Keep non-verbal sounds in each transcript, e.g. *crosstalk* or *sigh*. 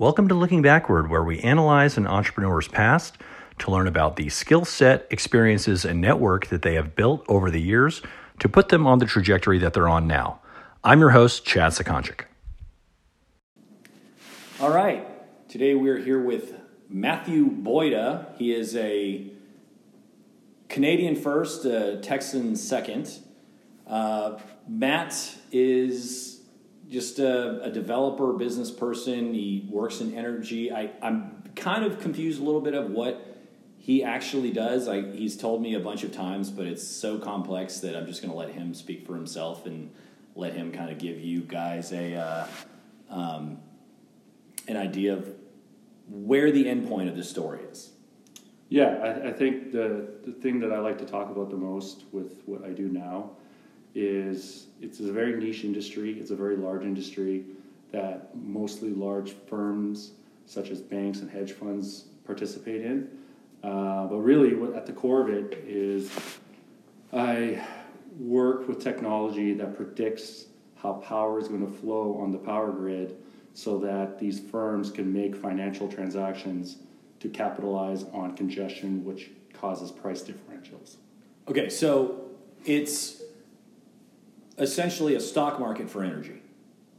Welcome to Looking Backward, where we analyze an entrepreneur's past to learn about the skill set, experiences, and network that they have built over the years to put them on the trajectory that they're on now. I'm your host, Chad Sakonchik. All right. Today we're here with Matthew Boyda. He is a Canadian first, uh, Texan second. Uh, Matt is just a, a, developer, business person. He works in energy. I, I'm kind of confused a little bit of what he actually does. I, he's told me a bunch of times, but it's so complex that I'm just going to let him speak for himself and let him kind of give you guys a uh, um, an idea of where the end point of this story is. Yeah, I, I, think the, the thing that I like to talk about the most with what I do now is it's a very niche industry. It's a very large industry that mostly large firms such as banks and hedge funds participate in. Uh, but really, what, at the core of it is I work with technology that predicts how power is going to flow on the power grid so that these firms can make financial transactions to capitalize on congestion, which causes price differentials. Okay, so it's essentially a stock market for energy.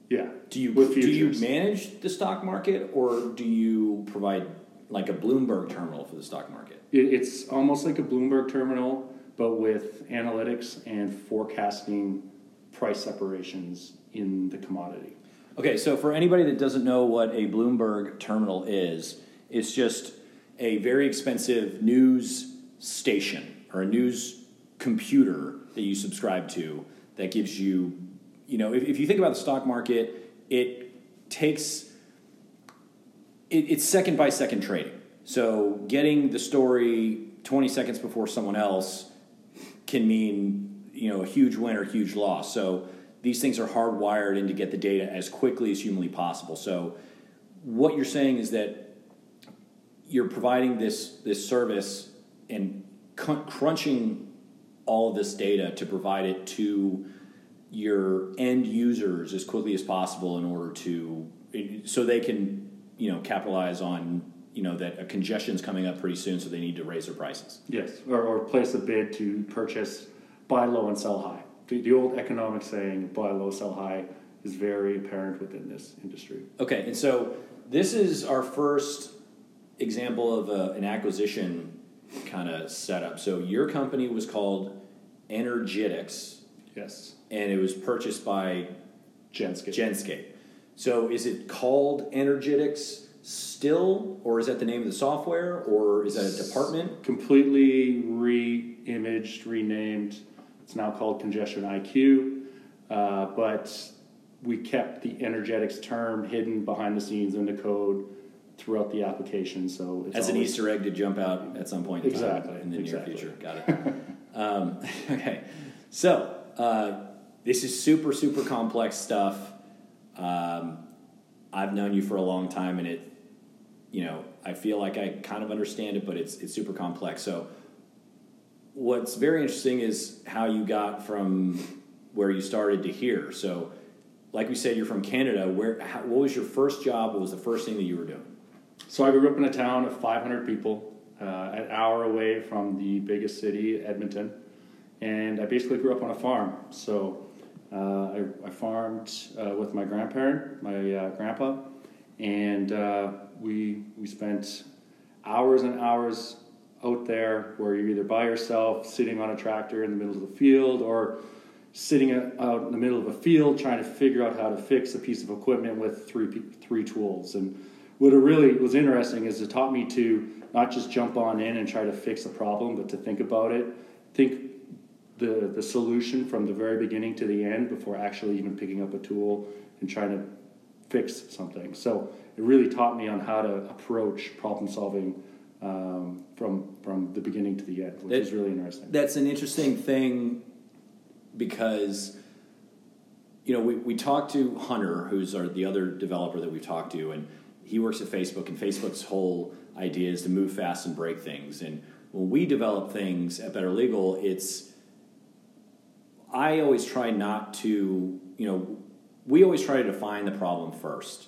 Yeah. Do you do you manage the stock market, or do you provide like a Bloomberg terminal for the stock market? It's almost like a Bloomberg terminal, but with analytics and forecasting price separations in the commodity. Okay, so for anybody that doesn't know what a Bloomberg terminal is, it's just a very expensive news station or a news computer that you subscribe to that gives you, you know, if, if you think about the stock market, it takes, it, it's second by second trading. So getting the story 20 seconds before someone else can mean, you know, a huge win or huge loss. So these things are hardwired in to get the data as quickly as humanly possible. So what you're saying is that you're providing this this service and crunching all of this data to provide it to your end users as quickly as possible in order to so they can you know capitalize on you know that a congestion is coming up pretty soon so they need to raise their prices. Yes or, or place a bid to purchase buy low and sell high. The, the old economic saying buy low sell high is very apparent within this industry. Okay and so this is our first example of a, an acquisition kind of setup. So your company was called Energetics. Yes. And it was purchased by Genscape. Genscape. So is it called Energetics still, or is that the name of the software, or is that a department? Completely re-imaged, renamed. It's now called Congestion IQ, uh, but we kept the energetics term hidden behind the scenes in the code throughout the application. So it's as an Easter egg to jump out at some point in exactly in the exactly. near future. Got it. *laughs* um, *laughs* okay, so uh, this is super super complex stuff. Um, I've known you for a long time, and it, you know, I feel like I kind of understand it, but it's it's super complex. So, what's very interesting is how you got from where you started to here. So, like we said, you're from Canada. Where? How, what was your first job? What was the first thing that you were doing? So I grew up in a town of 500 people, uh, an hour away from the biggest city, Edmonton, and I basically grew up on a farm. So uh, I, I, farmed uh, with my grandparent, my uh, grandpa, and uh, we we spent hours and hours out there where you're either by yourself, sitting on a tractor in the middle of the field, or sitting out in the middle of a field trying to figure out how to fix a piece of equipment with three three tools. And what it really was interesting is it taught me to not just jump on in and try to fix a problem, but to think about it, think the the solution from the very beginning to the end before actually even picking up a tool and trying to fix something. So it really taught me on how to approach problem solving um, from from the beginning to the end, which that, is really interesting. That's an interesting thing because you know we, we talked to Hunter, who's our the other developer that we've talked to, and he works at Facebook, and Facebook's whole idea is to move fast and break things. And when we develop things at Better Legal, it's I always try not to, you know, we always try to define the problem first,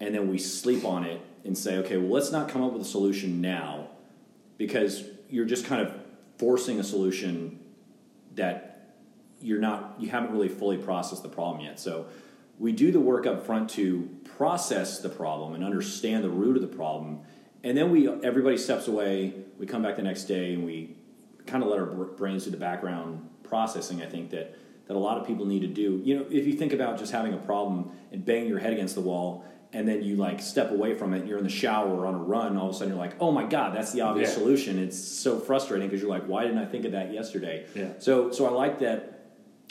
and then we sleep on it and say, okay, well, let's not come up with a solution now because you're just kind of forcing a solution that you're not you haven't really fully processed the problem yet. So we do the work up front to process the problem and understand the root of the problem, and then we everybody steps away. We come back the next day and we kind of let our brains do the background processing. I think that that a lot of people need to do. You know, if you think about just having a problem and banging your head against the wall, and then you like step away from it, you're in the shower or on a run, all of a sudden you're like, oh my god, that's the obvious Yeah. solution. It's so frustrating because you're like, why didn't I think of that yesterday? Yeah. So so I like that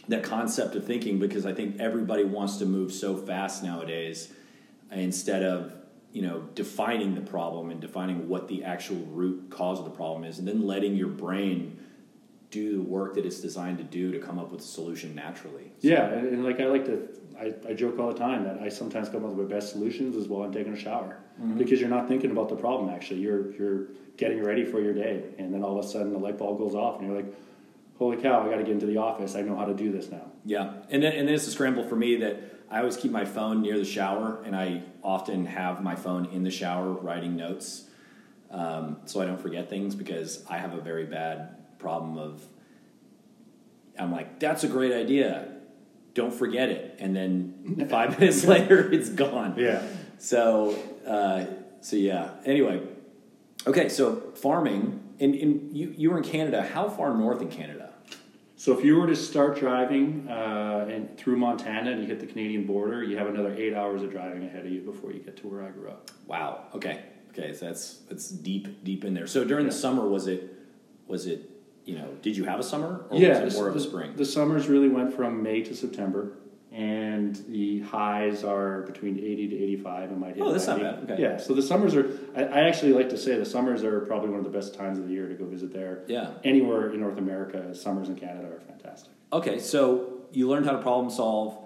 that concept of thinking because I think everybody wants to move so fast nowadays instead of you know defining the problem and defining what the actual root cause of the problem is and then letting your brain do the work that it's designed to do to come up with a solution naturally. Yeah, and, and like I like to, I, I joke all the time that I sometimes come up with my best solutions is while I'm taking a shower mm-hmm. because you're not thinking about the problem. Actually, you're you're getting ready for your day, and then all of a sudden the light bulb goes off, and you're like, "Holy cow! I got to get into the office. I know how to do this now." Yeah, and then and then it's a scramble for me that I always keep my phone near the shower, and I often have my phone in the shower writing notes, um, so I don't forget things because I have a very bad problem of. I'm like, that's a great idea. Don't forget it, and then *laughs* five minutes later, it's gone. Yeah. So, uh, so yeah. Anyway, okay. So farming, and, and you you were in Canada. How far north in Canada? So if you were to start driving uh, and through Montana and you hit the Canadian border, you have another eight hours of driving ahead of you before you get to where I grew up. Wow. Okay. Okay. So that's that's deep deep in there. So during the summer, was it was it you know did you have a summer or yeah, was it more of a spring? The summers really went from May to September, and the highs are between 80 to 85. It might hit Oh, that's not bad. Okay. Yeah, so the summers are, I, I actually like to say the summers are probably one of the best times of the year to go visit there. Yeah. Anywhere in North America, summers in Canada are fantastic. Okay. So you learned how to problem solve.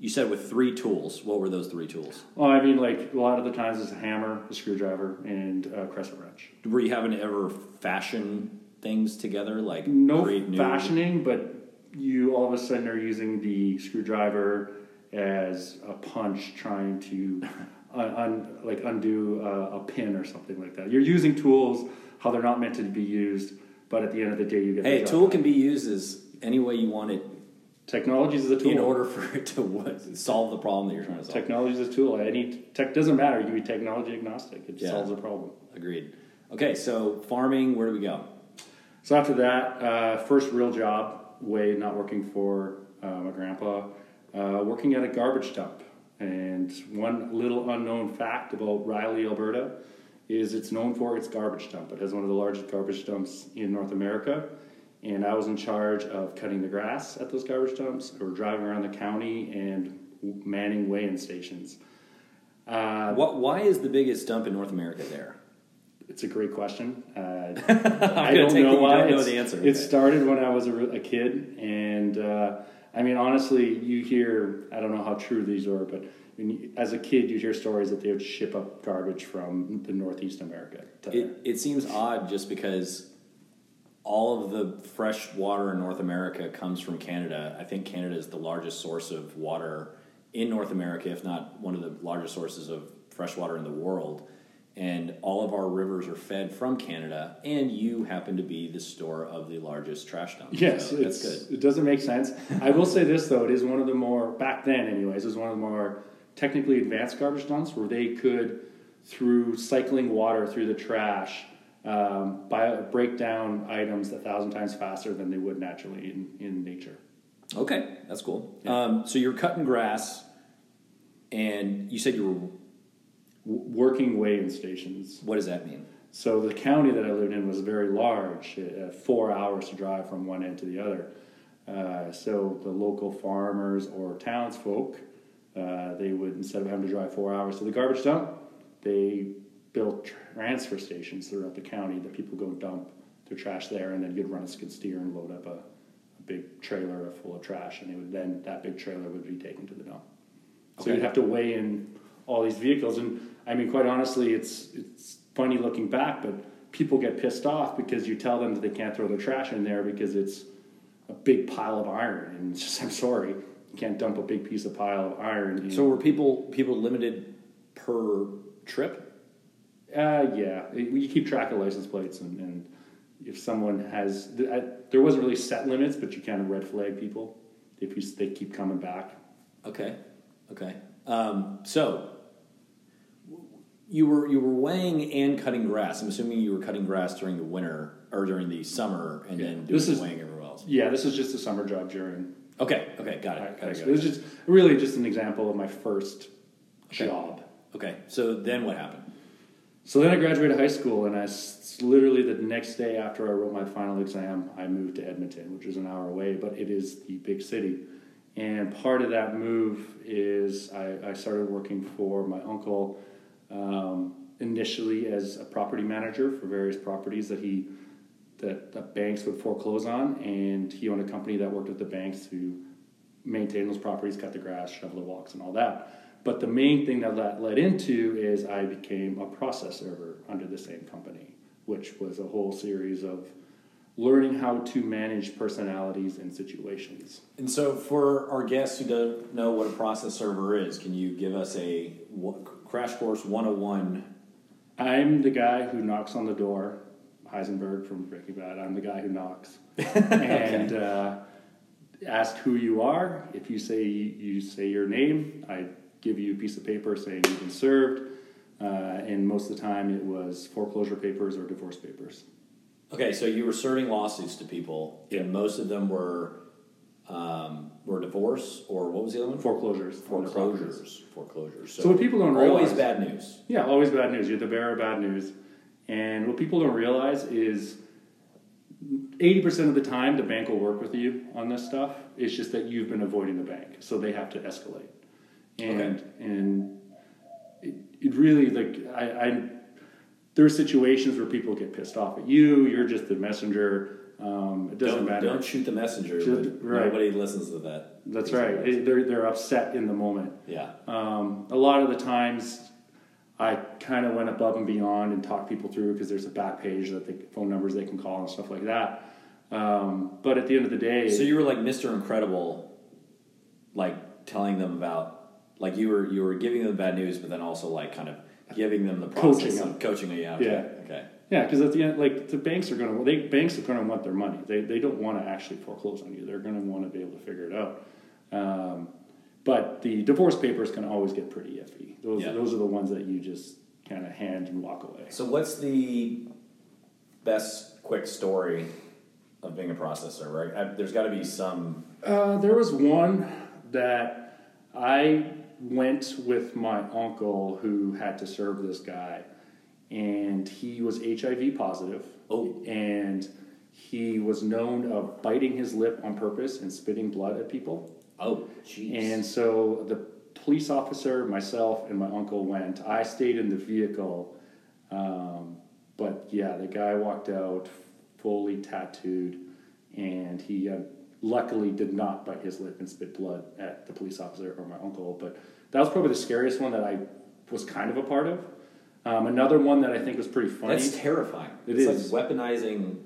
You said with three tools. What were those three tools? Well, I mean, like a lot of the times it's a hammer, a screwdriver, and a crescent wrench. Were you having to ever fashion things together, like No fashioning, but you all of a sudden are using the screwdriver as a punch, trying to *laughs* un, un, like undo a, a pin or something like that. You're using tools how they're not meant to be used, but at the end of the day, you get. Hey, a tool done. can be used as any way you want it Technology is a tool. in order for it to what, solve the problem that you're trying to solve. Technology is a tool. Any tech doesn't matter. You can be technology agnostic. It Yeah. solves a problem. Agreed. Okay. So farming. Where do we go? So after that, uh, first real job, way not working for uh, my grandpa, uh, working at a garbage dump. And one little unknown fact about Ryley, Alberta, is it's known for its garbage dump. It has one of the largest garbage dumps in North America. And I was in charge of cutting the grass at those garbage dumps, or driving around the county and manning weigh-in stations. Uh, What? Why is the biggest dump in North America there? It's a great question. Uh, *laughs* I don't know why. don't know the answer. It Okay. started when I was a, a kid, and uh, I mean, honestly, you hear. I don't know how true these are, but you, as a kid, you hear stories that they would ship up garbage from the Northeast America. It, it seems odd just because all of the fresh water in North America comes from Canada. I think Canada is the largest source of water in North America, if not one of the largest sources of fresh water in the world. And all of our rivers are fed from Canada, and you happen to be the store of the largest trash dump. Yes, So that's it's- good. It doesn't make sense. I will say this though: it is one of the more back then, anyways, it was one of the more technically advanced garbage dumps where they could, through cycling water through the trash, um, buy, break down items a thousand times faster than they would naturally in, in nature. Okay, that's cool. Yeah. Um, so you're cutting grass, and you said you were. Working weigh-in stations. What does that mean? So the county that I lived in was very large, uh, four hours to drive from one end to the other. Uh, so the local farmers or townsfolk, uh, they would instead of having to drive four hours to the garbage dump, they built transfer stations throughout the county that people go dump their trash there, and then you'd run a skid steer and load up a, a big trailer full of trash, and would then that big trailer would be taken to the dump. So you'd have to weigh in all these vehicles, and I mean, quite honestly, it's it's funny looking back, but people get pissed off because you tell them that they can't throw their trash in there because it's a big pile of iron, and it's just *laughs* I'm sorry, you can't dump a big piece of pile of iron. In, So were people people limited per trip? Uh, yeah, It- you keep track of license plates, and, and if someone has, th- I, there wasn't really set limits, but you kind of red flag people if you they keep coming back. Okay, okay. Um, so you were you were weighing and cutting grass. I'm assuming you were cutting grass during the winter or during the summer, and Yeah. then doing This is- weighing everywhere else. Yeah, this is just a summer job during. Okay, okay, got it. Got it, got It was just really just an example of my first Okay. job. Okay, so then what happened? So then I graduated high school, and I literally the next day after I wrote my final exam, I moved to Edmonton, which is an hour away, but it is the big city. And part of that move is I, I started working for my uncle um, initially as a property manager for various properties that he that, that banks would foreclose on, and he owned a company that worked with the banks to maintain those properties, cut the grass, shovel the walks, and all that. But the main thing that that led into is I became a process server under the same company, which was a whole series of learning how to manage personalities and situations. And so, for our guests who don't know what a process server is, can you give us a crash course 101? I'm the guy who knocks on the door, Heisenberg from Breaking Bad. I'm the guy who knocks *laughs* and uh, ask who you are. If you say you say your name, I give you a piece of paper saying you've been served. Uh, and most of the time, it was foreclosure papers or divorce papers. Okay, so you were serving lawsuits to people, Yeah. and most of them were um, were divorce or what was the other one? Foreclosures. on the properties. Foreclosures. Foreclosures. So what people don't always realize- always bad news. Yeah, always bad news. You're the bearer of bad news. And what people don't realize is 80% of the time the bank will work with you on this stuff. It's just that you've been avoiding the bank. So they have to escalate. And Okay. and it, it really like I, I there are situations where people get pissed off at you. You're just the messenger. Um, it doesn't don't, matter. Don't shoot the messenger. Right. Nobody listens to that. That's right. It- they're they're upset in the moment. Yeah. Um, a lot of the times, I kind of went above and beyond and talked people through because there's a back page that the phone numbers they can call and stuff like that. Um, but at the end of the day, So you were like Mr. Incredible, like telling them about, like you were you were giving them bad news, but then also like kind of giving them the process Coaching of them. coaching. Yeah. Okay. Yeah. Okay. Yeah, because at the end, like the banks are going to they banks are going to want their money. They they don't want to actually foreclose on you. They're going to want to be able to figure it out. Um, but the divorce papers can always get pretty iffy. Those Yeah. those are the ones that you just kind of hand and walk away. So what's the best quick story of being a processor? Right. I, there's got to be some. Uh, there was one that I went with my uncle who had to serve this guy, and he was HIV positive. Oh. And he was known of biting his lip on purpose and spitting blood at people. Oh, jeez. And so the police officer, myself, and my uncle went. I stayed in the vehicle. Um, but yeah, the guy walked out fully tattooed, and he uh, luckily did not bite his lip and spit blood at the police officer or my uncle. But that was probably the scariest one that I was kind of a part of. Um, another one that I think was pretty funny. That's terrifying. It it's is. like weaponizing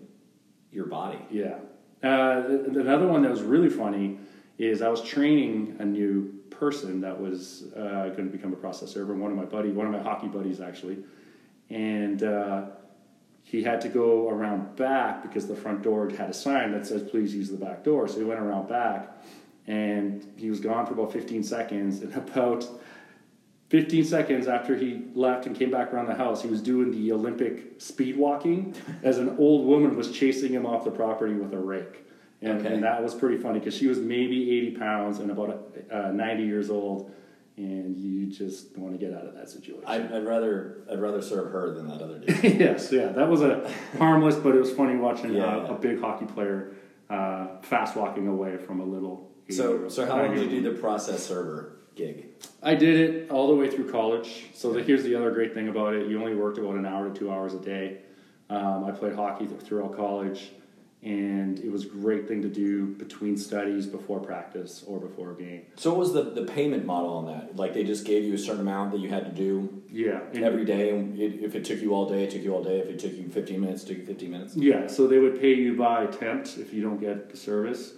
your body. Yeah. Uh, another one that was really funny is I was training a new person that was uh, going to become a process server. One of my buddy, one of my hockey buddies actually, and uh, he had to go around back because the front door had a sign that says "Please use the back door." So he went around back, and he was gone for about 15 seconds. And *laughs* about 15 seconds after he left and came back around the house, he was doing the Olympic speed walking *laughs* as an old woman was chasing him off the property with a rake. And, Okay. and that was pretty funny because she was maybe 80 pounds and about uh, 90 years old. And you just want to get out of that situation. I'd, I'd rather I'd rather serve her than that other dude. *laughs* yes, yeah, that was a harmless, but it was funny watching Yeah, uh, yeah. a big hockey player uh, fast walking away from a little. so 80-year-old so how long did you do the process server gig? I did it all the way through college. So the, here's the other great thing about it: you only worked about an hour to two hours a day. Um, I played hockey th- throughout college, and it was a great thing to do between studies, before practice, or before a game. So what was the, the payment model on that? Like they just gave you a certain amount that you had to do Yeah, every day, and it, if it took you all day, it took you all day. If it took you 15 minutes, it took you 15 minutes. Yeah, so they would pay you by attempt if you don't get the service.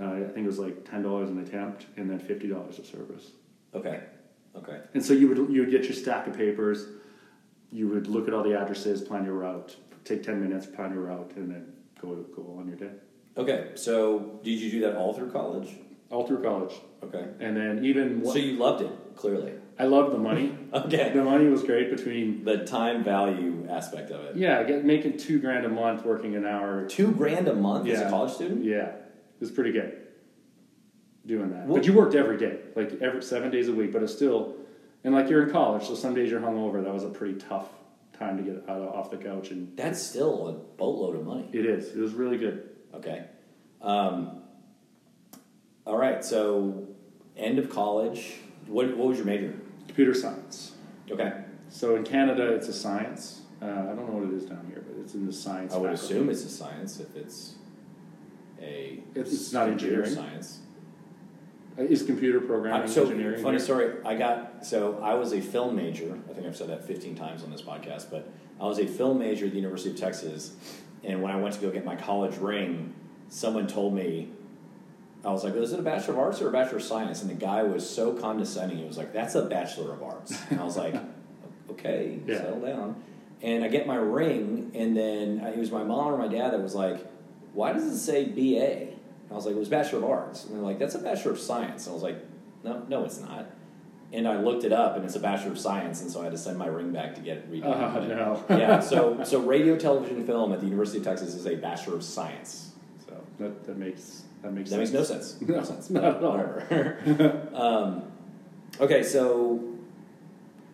Uh, I think it was like ten dollars an attempt, and then fifty dollars a service. Okay, Okay. And so you would you would get your stack of papers, you would look at all the addresses, plan your route, take ten minutes, plan your route, and then go go on your day. Okay. So did you do that all through college? All through college, Okay. and then even So you loved it clearly. I loved the money. *laughs* Okay. The money was great between The time value aspect of it. yeah, get, making two grand a month working an hour. Two grand a month as a college student. Yeah, it was pretty good doing that. Well- but you worked every day, like every seven days a week. But it's still, and like you're in college, so some days you're hungover. That was a pretty tough time to get out of, off the couch, and That's still a boatload of money. it is. It was really good. Okay. Um, all right. So end of college. What what was your major? Computer science. Okay. So in Canada, it's a science. Uh, I don't know what it is down here, but it's in the science. I would faculty. assume it's a science if it's a It's- it's not engineering. science. Uh, Is computer programming I'm so engineering? funny here? story. I got so I was a film major. I think I've said that 15 times on this podcast, but I was a film major at the University of Texas. And when I went to go get my college ring, someone told me, I was like, "Is it a Bachelor of Arts or a Bachelor of Science?" And the guy was so condescending. He was like, "That's a Bachelor of Arts." And I was like, *laughs* "Okay, Yeah. settle down." And I get my ring, and then it was my mom or my dad that was like, "Why does it say BA?" And I was like, "It was Bachelor of Arts." And they're like, "That's a Bachelor of Science." And I was like, "No, no, it's not." And I looked it up, and it's a Bachelor of Science, and so I had to send my ring back to get it redone. Oh, no. yeah, so so radio, television, film at the University of Texas is a Bachelor of Science. So That, that makes that makes that sense. makes no sense. *laughs* No, sense. not at all. Whatever. *laughs* um, okay, so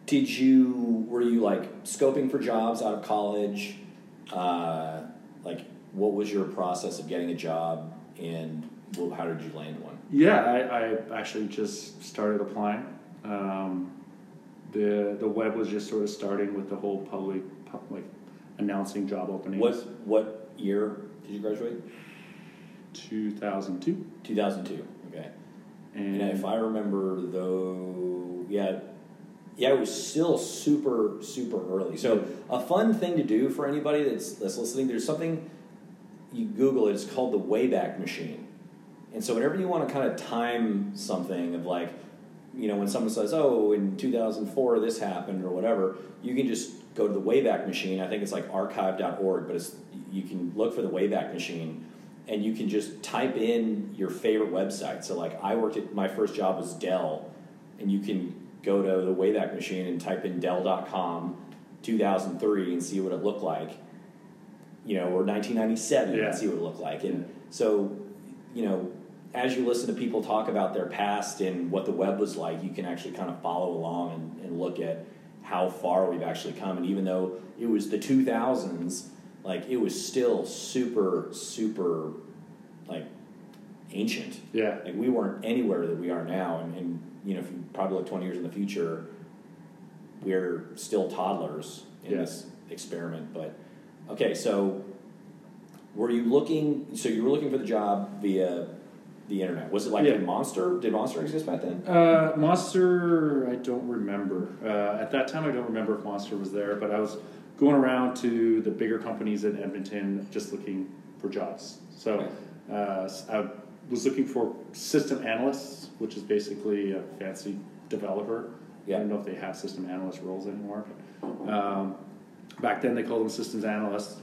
did you were you like scoping for jobs out of college? Uh, like, what was your process of getting a job, and well, how did you land one? Yeah, I, I actually just started applying. Um, the the web was just sort of starting with the whole public pub- like announcing job openings. What what year did you graduate? 2002. Two thousand two. Okay. And And if I remember, though, yeah, yeah, it was still super, super early. So a fun thing to do for anybody that's that's listening, there's something you Google it. It's called the Wayback Machine. And so whenever you want to kind of time something of like, you know, when someone says, "Oh, in 2004 this happened" or whatever, you can just go to the Wayback Machine. I think it's like archive.org, but it's you can look for the Wayback Machine and you can just type in your favorite website. So like I worked at my first job was Dell, and you can go to the Wayback Machine and type in Dell.com 2003 and see what it looked like. You know, or 1997 Yeah. and see what it looked like. And so, you know, as you listen to people talk about their past and what the web was like, you can actually kind of follow along and, and look at how far we've actually come. And even though it was the 2000s, like it was still super, super, like ancient. yeah, Like we weren't anywhere that we are now. And, and you know, if you probably look 20 years in the future, we're still toddlers in this experiment. But okay, so were you looking? So you were looking for the job via the internet. Was it like Yeah. Monster? Did Monster exist back then? Uh, Monster, I don't remember. Uh, at that time, I don't remember if Monster was there, but I was going around to the bigger companies in Edmonton just looking for jobs. So uh, I was looking for system analysts, which is basically a fancy developer. Yeah. I don't know if they have system analyst roles anymore. But, um, back then, they called them systems analysts.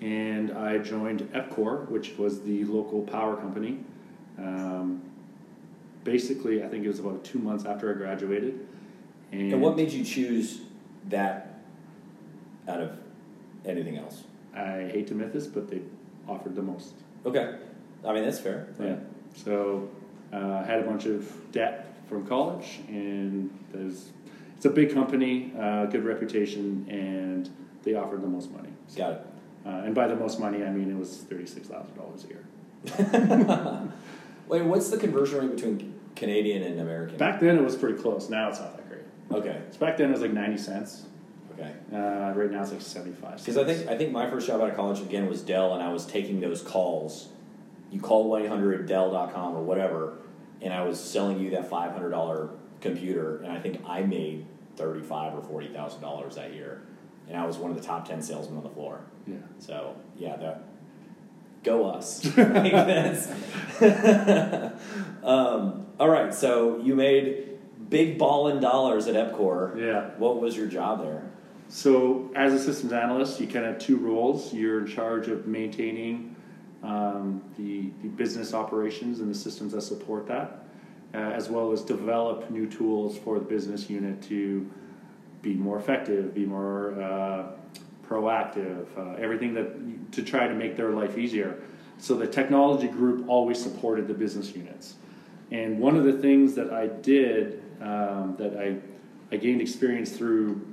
And I joined EPCOR, which was the local power company. Um, basically, I think it was about two months after I graduated. And, And what made you choose that out of anything else? I hate to admit this, but they offered the most. Okay, I mean that's fair. Yeah. So uh, I had a bunch of debt from college, and there's it's a big company, uh, good reputation, and they offered the most money. So, Got it. uh, and by the most money, I mean it was thirty six thousand dollars a year. *laughs* Wait, what's the conversion rate between Canadian and American? Back then, it was pretty close. Now it's not that great. Okay, So back then, it was like ninety cents. okay. Uh, right now, it's like seventy five. Because I think I think my first job out of college again was Dell, and I was taking those calls. You call one eight hundred Dell.com or whatever, and I was selling you that five hundred dollar computer, and I think I made thirty five or forty thousand dollars that year, and I was one of the top ten salesmen on the floor. Yeah. So yeah, that go us. *laughs* *laughs* Um, all right, so you made big ball in dollars at Epcor. Yeah. What was your job there? So, as a systems analyst, you kind of have two roles. You're in charge of maintaining um, the, the business operations and the systems that support that, uh, as well as develop new tools for the business unit to be more effective, be more uh, proactive, uh, everything that to try to make their life easier. So the technology group always supported the business units. And one of the things that I did um, that I, I gained experience through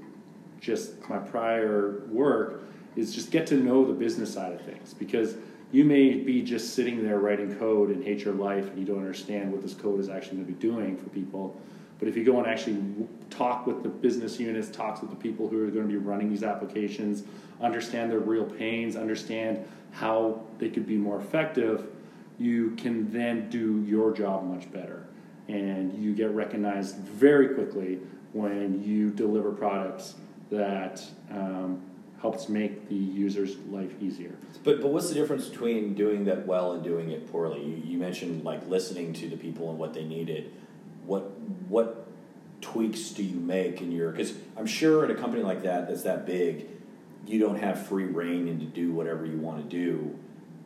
just my prior work is just get to know the business side of things because you may be just sitting there writing code and hate your life and you don't understand what this code is actually going to be doing for people. But if you go and actually talk with the business units, talk with the people who are going to be running these applications, understand their real pains, understand how they could be more effective, you can then do your job much better. And you get recognized very quickly when you deliver products that um, helps make the user's life easier. But but what's the difference between doing that well and doing it poorly? You, you mentioned like listening to the people and what they needed. What tweaks do you make in your? Because I'm sure at a company like that that's that big, you don't have free reign and to do whatever you want to do.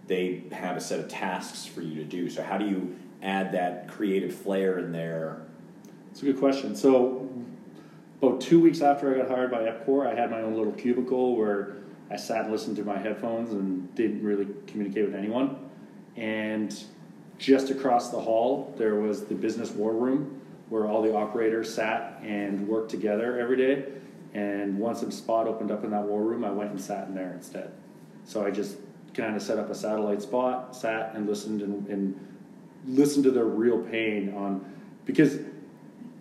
They have a set of tasks for you to do. So how do you add that creative flair in there? It's a good question. So about two weeks after I got hired by Epcor, I had my own little cubicle where I sat and listened to my headphones and didn't really communicate with anyone. And just across the hall, there was the business war room where all the operators sat and worked together every day. And once a spot opened up in that war room, I went and sat in there instead. So I just kind of set up a satellite spot, sat and listened and, and listened to their real pain on because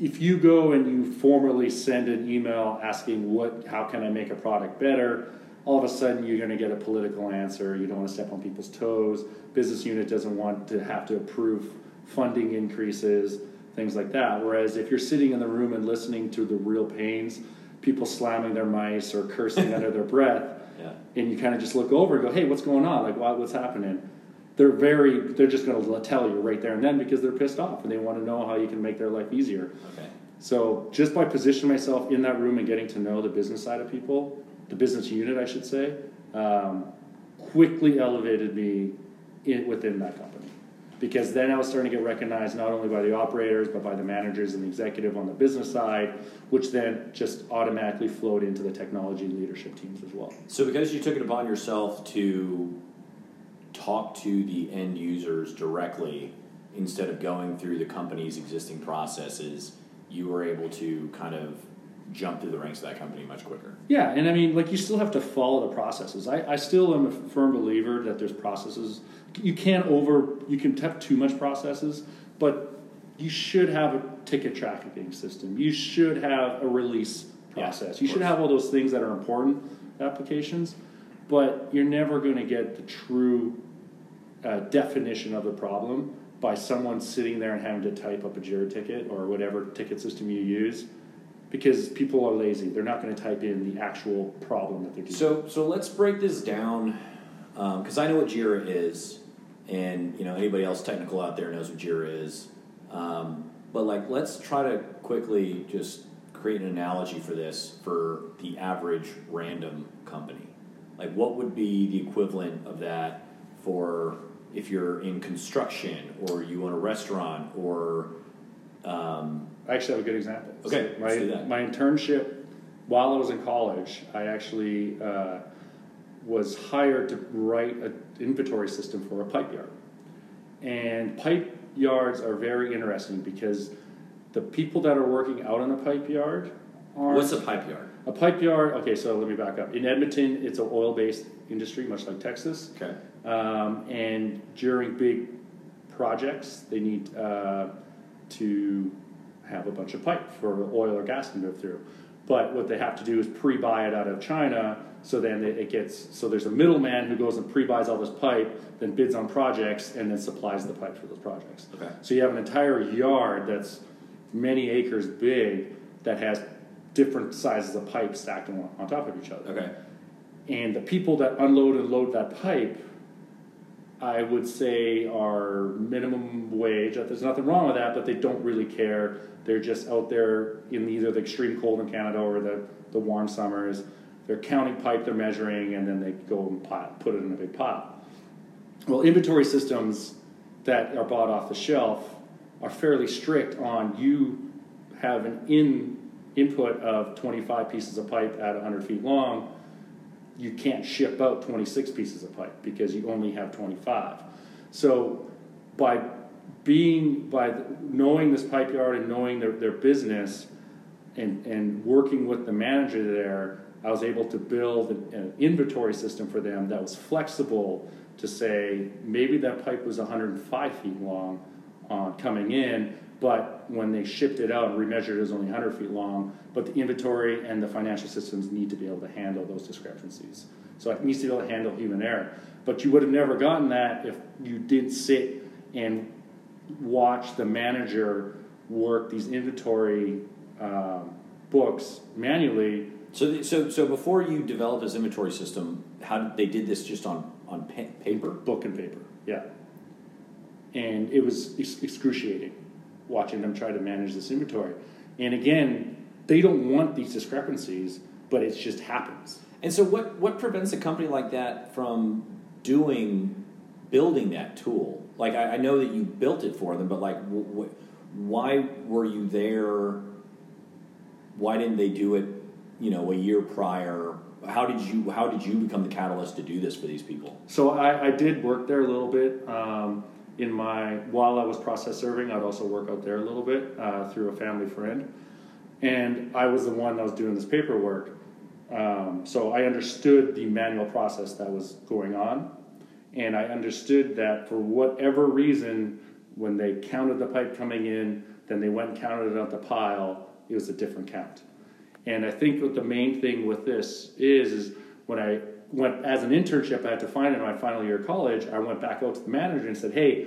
if you go and you formally send an email asking what how can I make a product better, all of a sudden you're going to get a political answer. You don't want to step on people's toes. Business unit doesn't want to have to approve funding increases, things like that. Whereas if you're sitting in the room and listening to the real pains, people slamming their mice or cursing under their breath, *laughs* Yeah. and you kind of just look over and go, "Hey, what's going on? Like, what, what's happening?" They're very, they're just going to tell you right there and then because they're pissed off and they want to know how you can make their life easier. Okay. So just by positioning myself in that room and getting to know the business side of people, the business unit, I should say, um, quickly elevated me in, within that company. Because then I was starting to get recognized not only by the operators, but by the managers and the executive on the business side, which then just automatically flowed into the technology leadership teams as well. So because you took it upon yourself to talk to the end users directly instead of going through the company's existing processes, you were able to kind of jump through the ranks of that company much quicker. Yeah, and I mean, like you still have to follow the processes. I, I still am a firm believer that there's processes. You can't over, you can have too much processes, but you should have a ticket tracking system. You should have a release process. of you should have all those things that are important applications, but you're never going to get the true uh, definition of the problem by someone sitting there and having to type up a Jira ticket or whatever ticket system you use because people are lazy. They're not going to type in the actual problem that they're dealing So so let's break this down because I know what Jira is, and you know anybody else technical out there knows what Jira is. Um, but like, let's try to quickly just create an analogy for this for the average random company. Like, what would be the equivalent of that for if you're in construction or you own a restaurant or um, I actually have a good example. Okay, my let's do that. my internship while I was in college, I actually uh, was hired to write an inventory system for a pipe yard. And pipe yards are very interesting because the people that are working out on a pipe yard are what's a pipe yard? a pipe yard. Okay, so let me back up. In Edmonton, it's an oil-based industry, much like Texas. Okay. Um, and during big projects, they need uh, to have a bunch of pipe for oil or gas to move through. But what they have to do is pre-buy it out of China. So then it it gets so there's a middleman who goes and pre-buys all this pipe, then bids on projects, and then supplies the pipe for those projects. Okay. So you have an entire yard that's many acres big that has different sizes of pipe stacked on, on top of each other Okay. and the people that unload and load that pipe I would say are minimum wage. There's nothing wrong with that, but they don't really care. They're just out there in either the extreme cold in Canada or the, the warm summers. They're counting pipe, they're measuring, and then they go and pile, put it in a big pile. Well, inventory systems that are bought off the shelf are fairly strict on you have an in input of 25 pieces of pipe at 100 feet long you can't ship out 26 pieces of pipe because you only have 25. So by being by knowing this pipe yard and knowing their, their business and, and working with the manager there, I was able to build an, an inventory system for them that was flexible to say maybe that pipe was 105 feet long uh, coming in, but when they shipped it out and remeasured it was only 100 feet long, but the inventory and the financial systems need to be able to handle those discrepancies. So it needs to be able to handle human error. But you would have never gotten that if you didn't sit and watch the manager work these inventory um, books manually. So, the, so, so before you developed this inventory system, how did they did this just on on paper? Book and paper, yeah. And it was excruciating watching them try to manage this inventory. And again, they don't want these discrepancies, but it just happens. And so, what what prevents a company like that from doing building that tool? Like, I, I know that you built it for them, but like, wh- wh- why were you there? Why didn't they do it? You know, a year prior. How did you How did you become the catalyst to do this for these people? So I, I did work there a little bit. Um, in my while I was process serving, I'd also work out there a little bit uh, through a family friend, and I was the one that was doing this paperwork. Um, so I understood the manual process that was going on, and I understood that for whatever reason, when they counted the pipe coming in, then they went and counted it at the pile. It was a different count, and I think what the main thing with this is is when I went as an internship I had to find in my final year of college, I went back out to the manager and said, "Hey,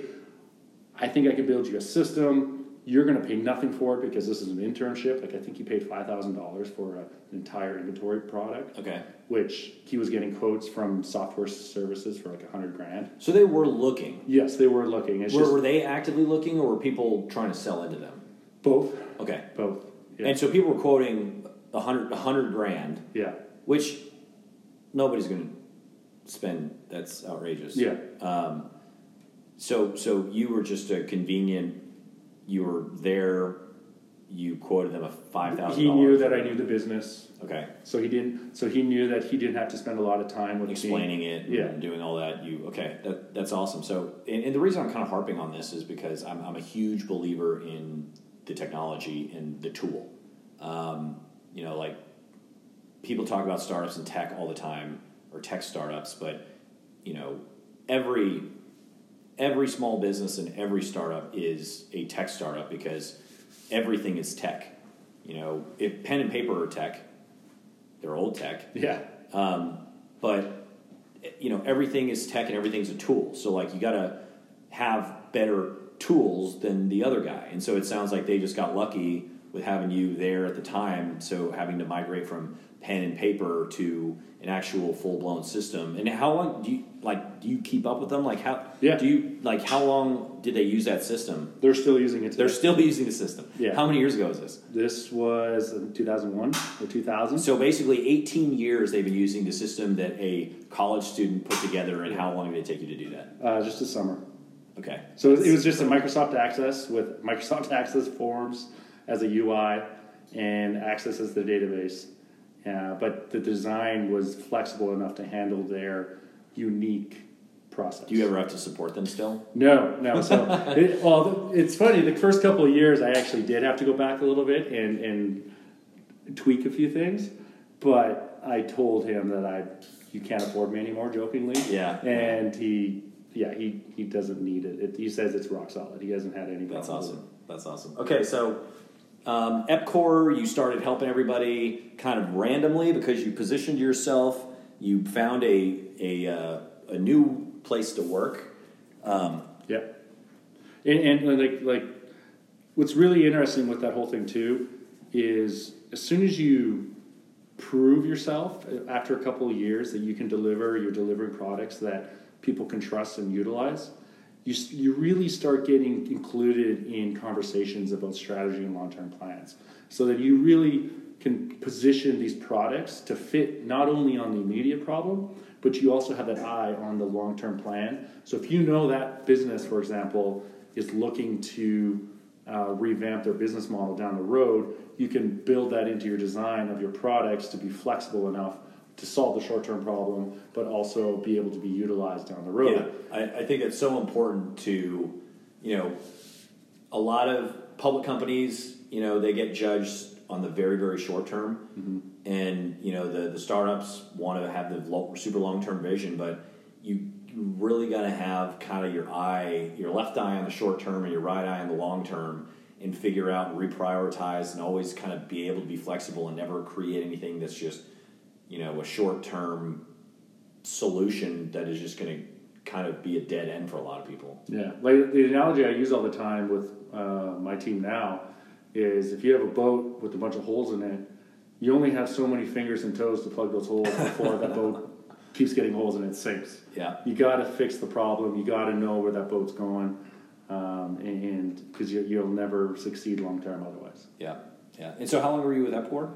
I think I can build you a system. You're going to pay nothing for it because this is an internship. Like I think he paid five thousand dollars for a, an entire inventory product. Okay. Which he was getting quotes from software services for like a hundred grand. So they were looking. Yes, they were looking. It's were, just, were they actively looking, or were people trying to sell into them? Both. Okay. Both. Yeah. And so people were quoting a hundred, a hundred grand. Yeah. Which nobody's going to spend. That's outrageous. Yeah. Um, so so you were just a convenient. You were there. You quoted them a five thousand. He knew that I knew the business. Okay. So he didn't. So he knew that he didn't have to spend a lot of time with explaining it. Yeah. And doing all that. You okay? That that's awesome. So and, and the reason I'm kind of harping on this is because I'm I'm a huge believer in the technology and the tool. Um, you know, like people talk about startups and tech all the time, or tech startups, but you know, every every small business and every startup is a tech startup because everything is tech. You know, if pen and paper are tech, they're old tech. Yeah. Um, but you know, everything is tech and everything's a tool. So like, you got to have better tools than the other guy. And so it sounds like they just got lucky with having you there at the time. So having to migrate from pen and paper to an actual full blown system. And how long do you like? Do you keep up with them? Like how? Yeah. Do you like how long did they use that system? They're still using it. Today. They're still using the system. Yeah. How many years ago is this? This was two thousand one or two thousand. So basically, eighteen years they've been using the system that a college student put together. And how long did it take you to do that? Uh, just a summer. Okay. So it was just a Microsoft Access with Microsoft *laughs* Access Forms as a UI and Access as the database. Uh, but the design was flexible enough to handle their unique process. Do you ever have to support them still? No, no. So, *laughs* it, well, it's funny. The first couple of years, I actually did have to go back a little bit and, and tweak a few things, but I told him that I you can't afford me anymore, jokingly. Yeah. And he, yeah, he he doesn't need it. it he says it's rock solid. He hasn't had any. That's awesome. That's awesome. Okay, so um, EPCOR, you started helping everybody kind of randomly because you positioned yourself. You found a a, uh, a new place to work. Um, yeah, and, and like like what's really interesting with that whole thing too is as soon as you prove yourself after a couple of years that you can deliver, you're delivering products that people can trust and utilize, you, you really start getting included in conversations about strategy and long term plans. So that you really can position these products to fit not only on the immediate problem, but you also have that eye on the long term plan. So if you know that business, for example, is looking to uh, revamp their business model down the road, you can build that into your design of your products to be flexible enough to solve the short term problem, but also be able to be utilized down the road. Yeah, I, I think it's so important to, you know, a lot of public companies, you know, they get judged on the very, very short term. Mm-hmm. And, you know, the, the startups want to have the lo- super long term vision, but you, you really got to have kind of your eye, your left eye on the short term and your right eye on the long term and figure out and reprioritize and always kind of be able to be flexible and never create anything that's just, you know, a short term solution that is just going to kind of be a dead end for a lot of people. Yeah, like the analogy I use all the time with uh, my team now is if you have a boat with a bunch of holes in it, you only have so many fingers and toes to plug those holes before that boat *laughs* keeps getting holes and it sinks. Yeah. You got to fix the problem. You got to know where that boat's going, um, and because you, you'll never succeed long term otherwise. Yeah, yeah. And so, how long were you with Epcor?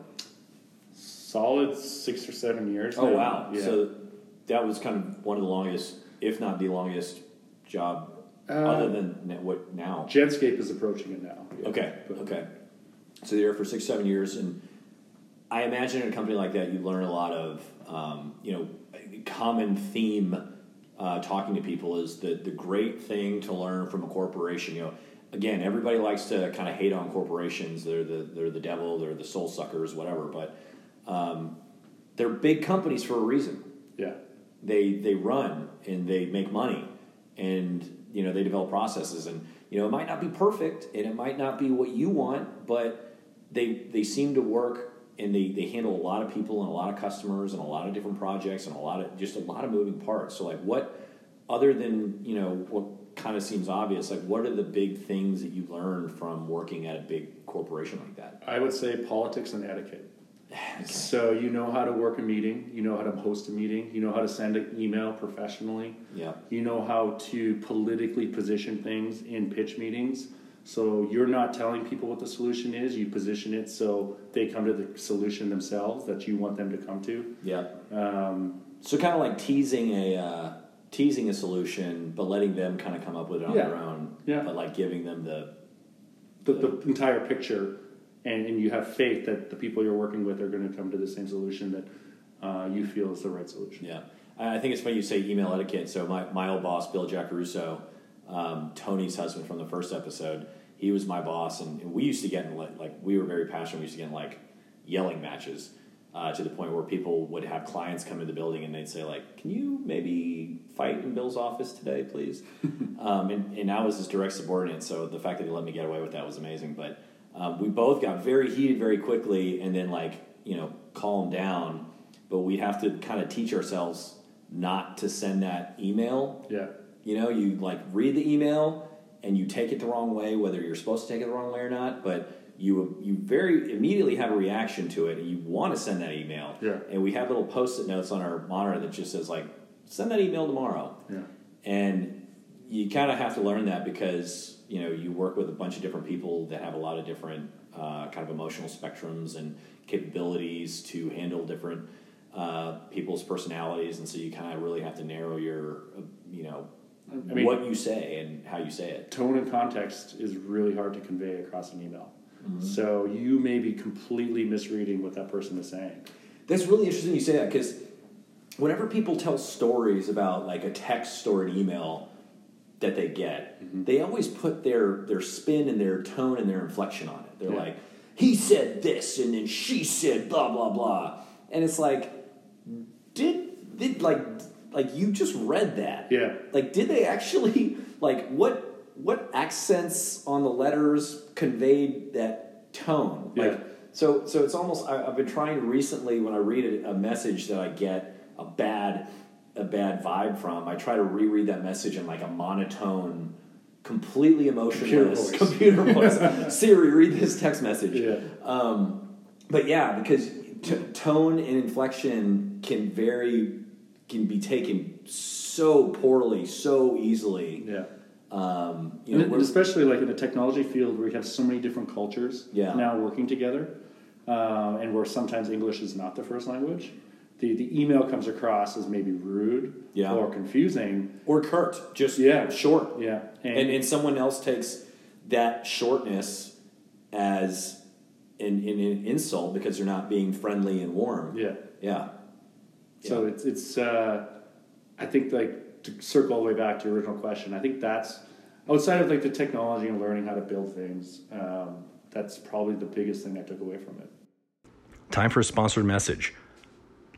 Solid six or seven years. Oh now. wow! Yeah. So that was kind of one of the longest, if not the longest, job Uh, other than what now. Genscape is approaching it now. Yeah. Okay, But- okay. So you're there for six, seven years, and I imagine in a company like that, you learn a lot of, um, you know, common theme uh, talking to people is the the great thing to learn from a corporation. You know, again, everybody likes to kind of hate on corporations. They're the they're the devil. They're the soul suckers, whatever. But um, they're big companies for a reason Yeah. they they run and they make money and you know they develop processes and you know it might not be perfect and it might not be what you want but they they seem to work and they, they handle a lot of people and a lot of customers and a lot of different projects and a lot of just a lot of moving parts so like what other than you know what kind of seems obvious like what are the big things that you learned from working at a big corporation like that I would say politics and etiquette. So you know how to work a meeting, you know how to host a meeting, you know how to send an email professionally, yeah you know how to politically position things in pitch meetings. So you're not telling people what the solution is, you position it so they come to the solution themselves that you want them to come to. yeah Um, So kind of like teasing a uh, teasing a solution, but letting them kind of come up with it on Yeah. their own. Yeah. But like giving them the the, the entire picture, and, and you have faith that the people you're working with are going to come to the same solution that uh, you feel is the right solution. yeah. I think it's funny you say email etiquette. So my my old boss, Bill Jacaruso, um, Tony's husband from the first episode, he was my boss, and, and we used to get in like, like we were very passionate. We used to get in like yelling matches. Uh, to the point where people would have clients come in the building and they'd say like, "Can you maybe fight in Bill's office today, please?" *laughs* um, and, and I was his direct subordinate, so the fact that he let me get away with that was amazing. But um, we both got very heated very quickly, and then like you know calm down. But we have to kind of teach ourselves not to send that email. Yeah. You know, you like read the email and you take it the wrong way, whether you're supposed to take it the wrong way or not. But you you very immediately have a reaction to it, and you want to send that email. Yeah. And we have little post-it notes on our monitor that just says like, "Send that email tomorrow." Yeah. And you kind of have to learn that because you know you work with a bunch of different people that have a lot of different uh, kind of emotional spectrums and capabilities to handle different uh, people's personalities, and so you kind of really have to narrow your uh, you know I mean- what you say and how you say it. tone and context is really hard to convey across an email. Mm-hmm. So you may be completely misreading what that person is saying. That's really interesting you say that because whenever people tell stories about like a text or an email that they get, mm-hmm. they always put their their spin and their tone and their inflection on it. They're Yeah. like, he said this and then she said blah blah blah. And it's like did did like like you just read that. Yeah. Like did they actually *laughs* like what what accents on the letters conveyed that tone? Like Yeah. so, so it's almost. I, I've been trying recently when I read a, a message that I get a bad, a bad vibe from. I try to reread that message in like a monotone, completely emotionless Computer voice. *laughs* computer voice. *laughs* Siri, read this text message. Yeah. Um, but yeah, because t- tone and inflection can very can be taken so poorly, so easily. Yeah. Um, you know, we're- especially like in the technology field where we have so many different cultures Yeah. now working together, um, and where sometimes English is not the first language. The, the email comes across as maybe rude Yeah. or confusing. or curt, just Yeah. short. Yeah, and, and someone else takes that shortness as an, an, an insult because they're not being friendly and warm. yeah. Yeah. So Yeah. it's it's. Uh, I think like to circle all the way back to your original question. I think that's outside of like the technology and learning how to build things. Um, that's probably the biggest thing I took away from it. Time for a sponsored message.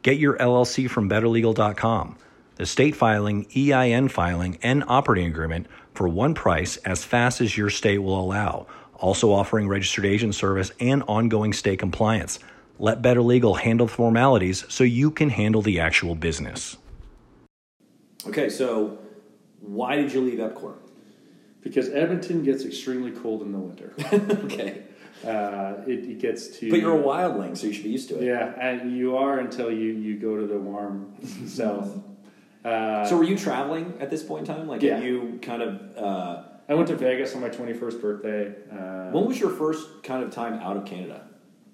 Get your LLC from betterlegal.com. The state filing, EIN filing, and operating agreement for one price as fast as your state will allow. Also offering registered agent service and ongoing state compliance. Let Better Legal handle the formalities so you can handle the actual business. Okay, so why did you leave Epcor? Because Edmonton gets extremely cold in the winter. *laughs* okay. Uh, it, it gets to. But you're a wildling, so you should be used to it. Yeah, and you are until you, you go to the warm *laughs* south. Uh, So were you traveling at this point in time? Like, Yeah. you kind of. Uh, I went to Vegas on my 21st birthday. Uh, when was your first kind of time out of Canada?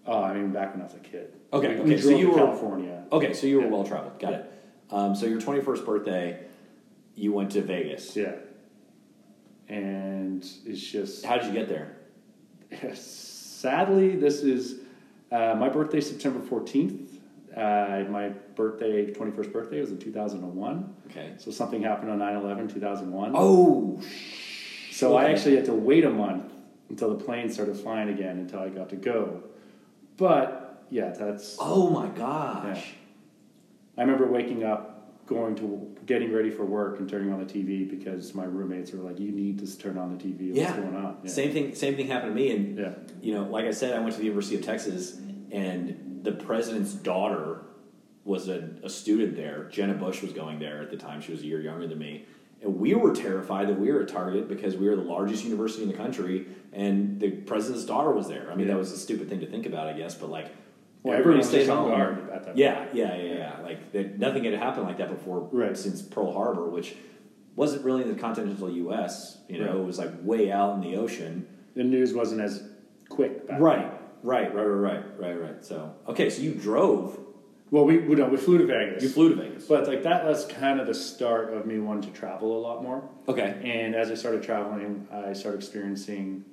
oh, I mean, back when I was a kid. Okay, We- okay, we so you were- California. Okay, so you were Yeah. well traveled. Got it. Um, so your 21st birthday, you went to Vegas. Yeah. And it's just. How did you get there? Sadly, this is uh, my birthday, September 14th. Uh, my birthday, 21st birthday, was in 2001. Okay. So something happened on 9 11, 2001. Oh, So I actually had to wait a month until the plane started flying again until I got to go. But yeah, that's. oh my gosh. I remember waking up, going to getting ready for work, and turning on the TV because my roommates were like, "You need to turn on the TV. What's Yeah. going on?" Yeah. Same thing. Same thing happened to me. And Yeah. you know, like I said, I went to the University of Texas, and the president's daughter was a, a student there. Jenna Bush was going there at the time. She was a year younger than me. And we were terrified that we were a target because we were the largest university in the country, and the president's daughter was there. I mean, that was a stupid thing to think about, I guess, but like, Well, everyone stayed on home. guard at that Yeah, yeah, yeah, yeah. Like nothing had happened like that before Right. since Pearl Harbor, which wasn't really in the continental U.S. You know, Right. it was like way out in the ocean. The news wasn't as quick back Right, then. right, right, right, right, right, right. So, okay, so you drove, Well, we we, no, we flew to Vegas. you flew to Vegas. but like that was kind of the start of me wanting to travel a lot more. Okay, And as I started traveling, I started experiencing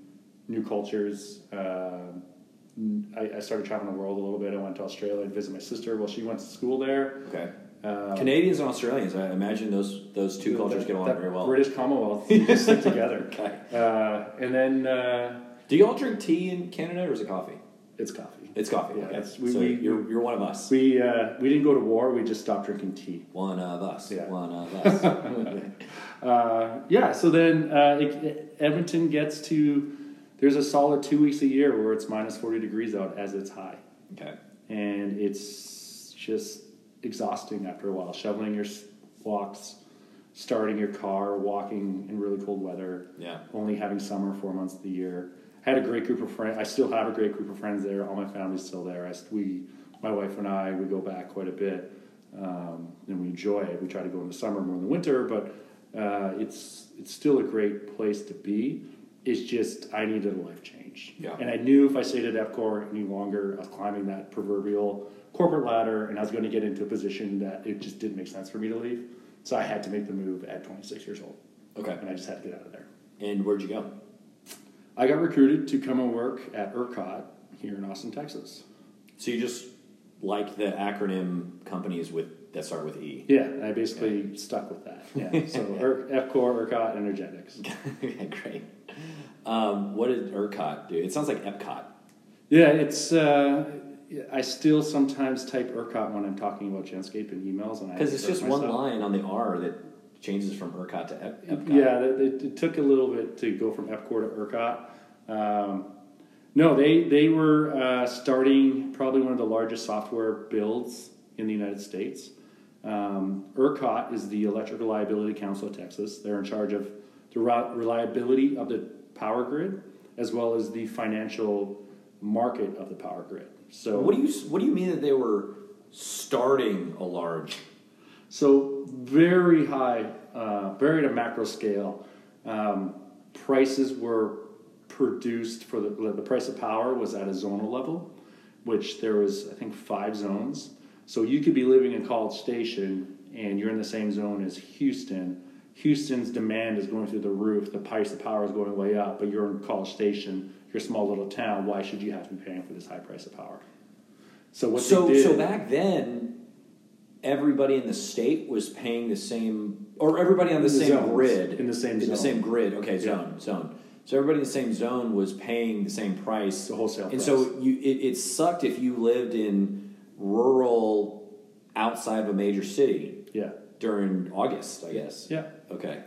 new cultures. Um, I, I started traveling the world a little bit. I went to Australia and visited my sister. Well, she went to school there. okay. Um, Canadians and Australians, I imagine those those two cultures that- get along very well. British Commonwealth they *laughs* just stick together. *laughs* Okay. Uh, and then uh, Do you all drink tea in Canada or is it coffee? it's coffee. It's coffee. Yeah, okay. it's- we- so we- you're you're one of us. We uh, we didn't go to war. We just stopped drinking tea. One of us. Yeah. One of *laughs* us. Uh, yeah. So then uh, it, Edmonton gets to there's a solid two weeks a year where it's minus forty degrees out as it's high. okay. and it's just exhausting after a while. Shoveling your walks, starting your car, walking in really cold weather, Yeah. only having summer four months of the year. I had a great group of friends. I still have a great group of friends there. All my family's still there. I, we, my wife and I, we go back quite a bit, um, and we enjoy it. We try to go in the summer more than the winter, but uh, it's it's still a great place to be. It's just I needed a life change, Yeah. and I knew if I stayed at EPCOR any longer, I was climbing that proverbial corporate ladder, and I was going to get into a position that it just didn't make sense for me to leave. So I had to make the move at 26 years old, Okay. and I just had to get out of there. And where'd you go? I got recruited to come and work at ERCOT here in Austin, Texas. So you just like the acronym companies with that start with E. Yeah, and I basically stuck with that. *laughs* Yeah, so er, EPCOR, ERCOT, Energetics. *laughs* okay, great. Um, what did ERCOT do? It sounds like Epcot. Yeah, it's. Uh, I still sometimes type ERCOT when I'm talking about Genscape in emails, and Because it's just one line on the R that changes from ERCOT to Ep- Epcot. Yeah, it, it, it took a little bit to go from EPCOR to ERCOT. Um, no, they they were uh, starting probably one of the largest software builds in the United States. Um, ERCOT is the Electric Reliability Council of Texas. They're in charge of the reliability of the power grid as well as the financial market of the power grid. So What do you What do you mean that they were starting a large? So very high, uh, very at a macro scale. Um, prices were produced for the the price of power was at a zonal level, which there was I think five zones. So you could be living in College Station and you're in the same zone as Houston. Houston's demand is going through the roof. The price of power is going way up, but you're in College Station. You're small little town. Why should you have to be paying for this high price of power? So what so did, so back then, everybody in the state was paying the same, or everybody on the, same zones. grid In the same in the same grid. Okay, zone zone. So everybody in the same zone was paying the same price. The wholesale And price. so you, it, it sucked if you lived in rural, outside of a major city yeah, during August. I guess. yeah. Okay.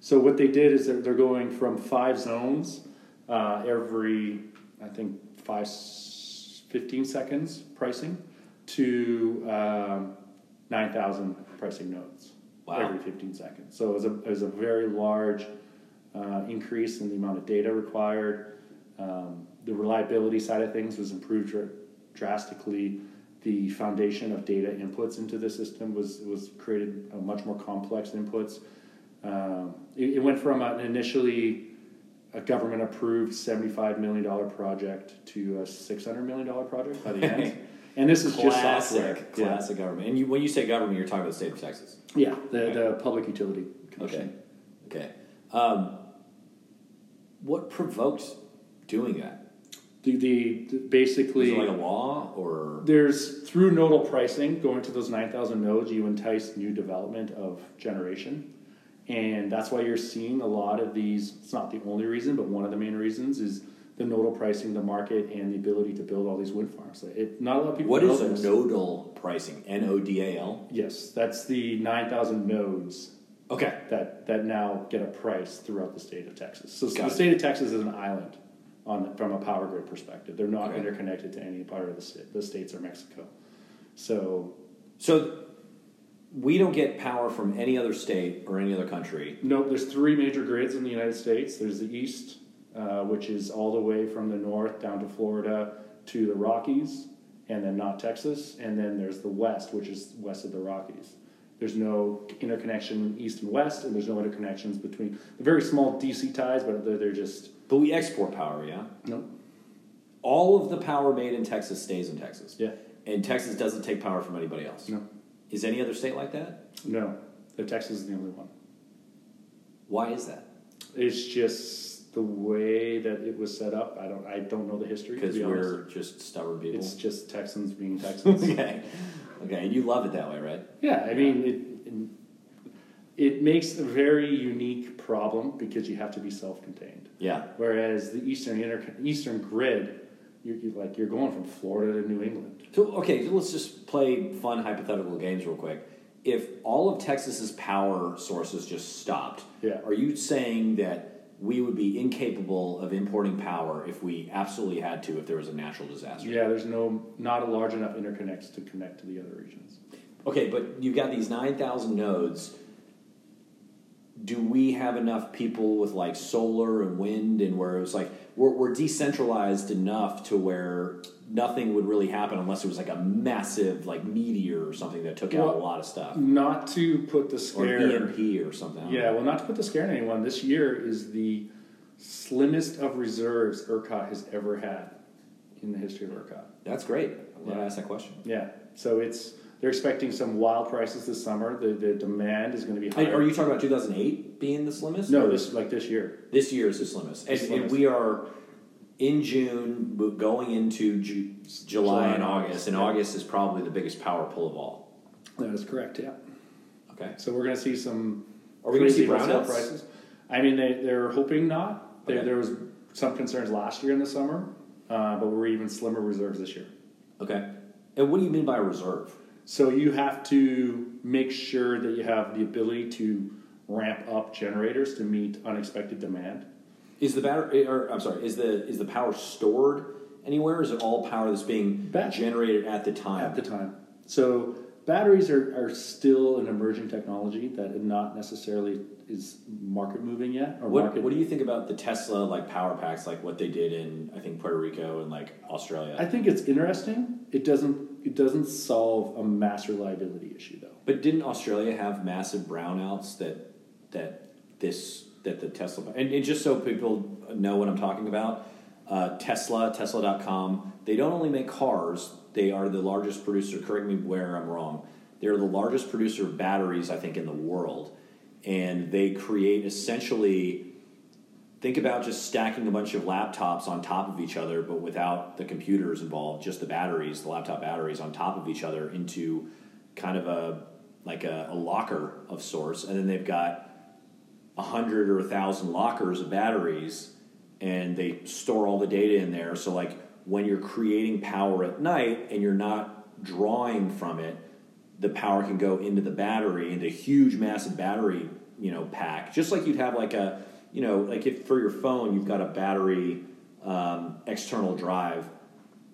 So what they did is they're, they're going from five zones uh, every, I think, five, 15 seconds pricing to um, 9,000 pricing nodes Wow. every 15 seconds. So it was a, it was a very large uh, increase in the amount of data required. Um, the reliability side of things was improved dr- drastically. The foundation of data inputs into the system was was created uh, much more complex inputs. Um, it, it went from an initially a government approved $75 million project to a $600 million project by the *laughs* end. And this is just software. Classic, classic government. And you, when you say government, you're talking about the state of Texas. Yeah, yeah the, the Public Utility Commission. Okay. Um, what provoked doing that? The, the, the- basically, it like a law or? there's through nodal pricing, going to those 9,000 nodes, you entice new development of generation. And that's why you're seeing a lot of these. It's not the only reason, but one of the main reasons is the nodal pricing, the market, and the ability to build all these wind farms. It, not a lot of people What is this. nodal pricing? N O D A L. Yes, that's the 9,000 nodes Okay. that, that now get a price throughout the state of Texas. So, Got the state of Texas is an island on from a power grid perspective. They're not Okay. interconnected to any part of the, the states or Mexico. So So we don't get power from any other state or any other country. no, there's three major grids in the United States. There's the east, uh, which is all the way from the north down to Florida to the Rockies, and then not Texas. And then there's the west, which is west of the Rockies. There's no interconnection east and west, and there's no interconnections between the very small DC ties, but they're, they're just But we export power, yeah? no. All of the power made in Texas stays in Texas. Yeah. And Texas doesn't take power from anybody else. No. Is any other state like that? No, the Texas is the only one. Why is that? It's just the way that it was set up. I don't. I don't know the history. Because be we're just stubborn people. It's just Texans being *laughs* Texans. okay. Okay. And you love it that way, right? yeah, I mean it. It makes a very unique problem because you have to be self-contained. Yeah. Whereas the eastern inter- eastern grid, you're, you're like you're going from Florida to New England. So okay, so let's just play fun hypothetical games real quick. If all of Texas's power sources just stopped, Yeah. are you saying that we would be incapable of importing power if we absolutely had to if there was a natural disaster? Yeah, there's no not a large enough interconnects to connect to the other regions. Okay, but you've got these nine thousand nodes. Do we have enough people with like solar and wind and where it was like we're, we're decentralized enough to where nothing would really happen unless it was like a massive like meteor or something that took out a lot of stuff Not to put the scare or. EMP or something. Yeah, well, not to put the scare on anyone, this year is the slimmest of reserves ERCOT has ever had in the history of ERCOT. that's great. I'm glad I asked that question. Yeah, so it's they're expecting some wild prices this summer. The the demand is going to be higher. are you talking about 2008 being the slimmest? no, this like this year. This year is the slimmest. And, The and slimmest. we are in June, but going into Ju- July, and August. And yeah. August is probably the biggest power pull of all. That is correct. Yeah. Okay. So we're going to see some. Are we see crazy wholesale brownouts? prices? I mean, they they're hoping not. There Okay. there was some concerns last year in the summer, uh, but we're even slimmer reserves this year. Okay. And what do you mean by reserve? So you have to make sure that you have the ability to ramp up generators to meet unexpected demand. Is the battery, or I'm sorry, is the is the power stored anywhere? Is it all power that's being Bat- generated at the time? at the time. So batteries are, are still an emerging technology that not necessarily is market moving yet. Or what, market. what do you think about the Tesla like power packs, like what they did in I think Puerto Rico and like Australia? I think it's interesting. It doesn't. It doesn't solve a mass reliability issue though. But didn't Australia have massive brownouts that that this that the Tesla and, and just so people know what I'm talking about, uh, Tesla, Tesla.com, they don't only make cars, they are the largest producer, correct me where I'm wrong. They're the largest producer of batteries, I think, in the world. And they create essentially think about just stacking a bunch of laptops on top of each other, but without the computers involved, just the batteries, the laptop batteries on top of each other into kind of a like a, a locker of sorts, and then they've got a hundred or a thousand lockers of batteries, and they store all the data in there. So like when you're creating power at night and you're not drawing from it, the power can go into the battery into a huge massive battery you know pack, just like you'd have like a you know, like if for your phone you've got a battery um, external drive,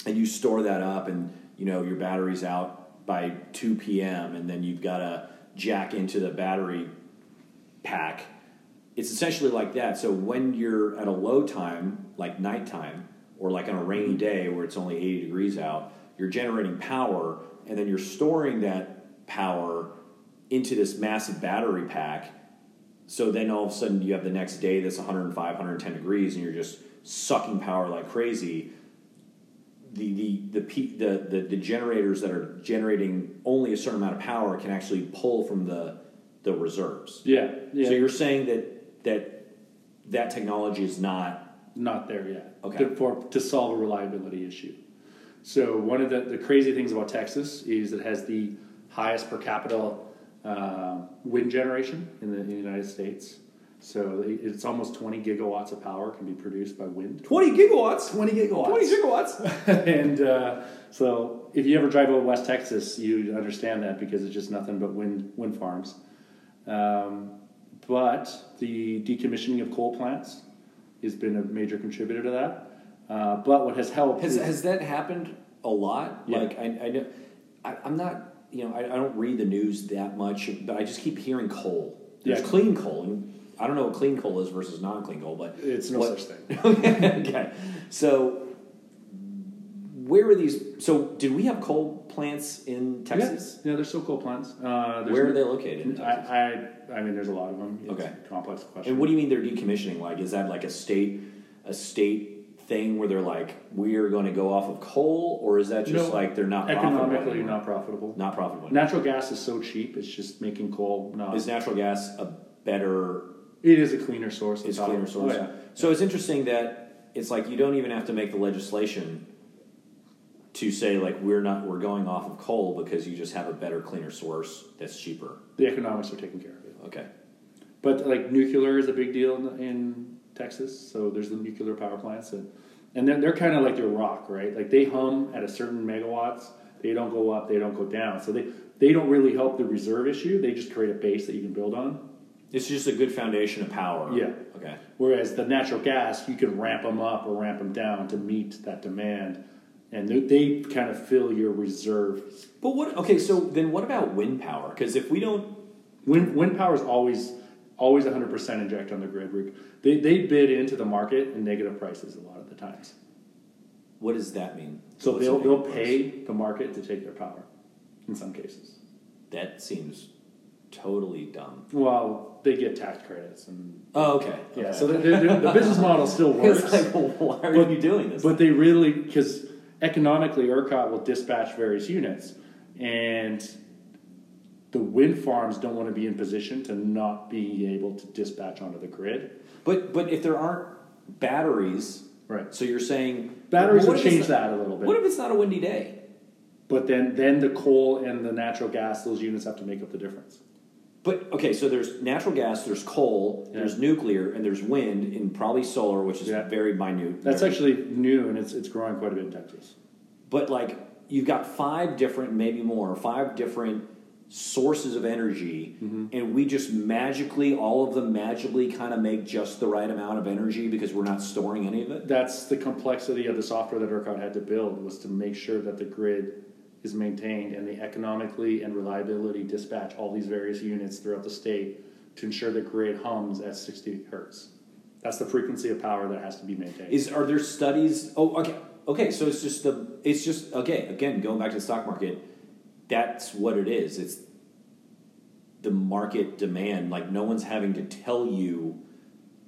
and you store that up, and you know your battery's out by two p.m., and then you've got to jack into the battery pack. It's essentially like that. So when you're at a low time, like nighttime, or like on a rainy day where it's only 80 degrees out, you're generating power, and then you're storing that power into this massive battery pack so then all of a sudden you have the next day that's 105, 110 degrees, and you're just sucking power like crazy. The the the the the, the generators that are generating only a certain amount of power can actually pull from the the reserves. Yeah, yeah. So you're saying that that that technology is not not there yet. Okay. To, for, to solve a reliability issue. So one of the, the crazy things about Texas is it has the highest per capita uh, wind generation in the, in the, United States. So it's almost 20 gigawatts of power can be produced by wind. 20 gigawatts? 20 gigawatts. 20 gigawatts. *laughs* and uh, so if you ever drive over West Texas, you understand that because it's just nothing but wind, wind farms. Um, but the decommissioning of coal plants has been a major contributor to that. Uh, but what has helped has, is, has that happened a lot? Yeah. Like I, I know, I, I'm not you know, I, I, don't read the news that much, but I just keep hearing coal. There's Yeah. clean coal, and I don't know what clean coal is versus non-clean coal, but it's no what- such thing. *laughs* okay, so where are these? So did we have coal plants in Texas? Yeah, yeah there's still coal plants. Uh, Where are no- they located? I, I, I mean, there's a lot of them. It's Okay. complex question. and what do you mean they're decommissioning? Like, is that like a state, a state thing where they're like, we are going to go off of coal, or is that just No, like they're not economically not profitable? not profitable? Natural gas is so cheap; it's just making coal not. Is natural gas a better it is a cleaner source. It's cleaner source. Oh, yeah. So it's interesting that it's like you don't even have to make the legislation to say like we're not we're going off of coal because you just have a better, cleaner source that's cheaper. The economics are taking care of it. Okay. But like nuclear is a big deal in, in Texas. So there's the nuclear power plants, and and then they're kind of like your rock, right? Like they hum at a certain megawatts. They don't go up. They don't go down. So they they don't really help the reserve issue. They just create a base that you can build on. It's just a good foundation of power. Yeah. Okay. Whereas the natural gas, you can ramp them up or ramp them down to meet that demand, and they, they kind of fill your reserve. But what? Okay. So then, what about wind power? Because if we don't, Wind wind power is always always 100 percent inject on the grid. They they bid into the market in negative prices a lot of the times. what does that mean? So What's they'll they'll price? pay the market to take their power, in some cases. That seems totally dumb. Well, they get tax credits and Oh, okay. yeah. okay. So the, the, the *laughs* business model still works. it's like, well, why are But- you doing this? But they really, because economically, ERCOT will dispatch various units, and the wind farms don't want to be in position to not be able to dispatch onto the grid. But but if there aren't batteries, Right. so you're saying Batteries Well, will what if it's change that a little bit. What if it's not a windy day? but then, then the coal and the natural gas, those units have to make up the difference. But okay, so there's natural gas, there's coal, Yeah. there's nuclear, and there's wind, and probably solar, which is Yeah. very minute. That's very- actually new, and it's it's growing quite a bit in Texas. But like you've got five different, maybe more, five different sources of energy, Mm-hmm. and we just magically, all of them magically, kind of make just the right amount of energy because we're not storing any of it. That's the complexity of the software that ERCOT had to build was to make sure that the grid is maintained and they economically and reliability dispatch all these various units throughout the state to ensure the grid hums at 60 hertz. That's the frequency of power that has to be maintained. Is are there studies? Oh, okay, okay, so it's just the it's just okay. Again, going back to the stock market, that's what it is. It's the market demand. Like no one's having to tell you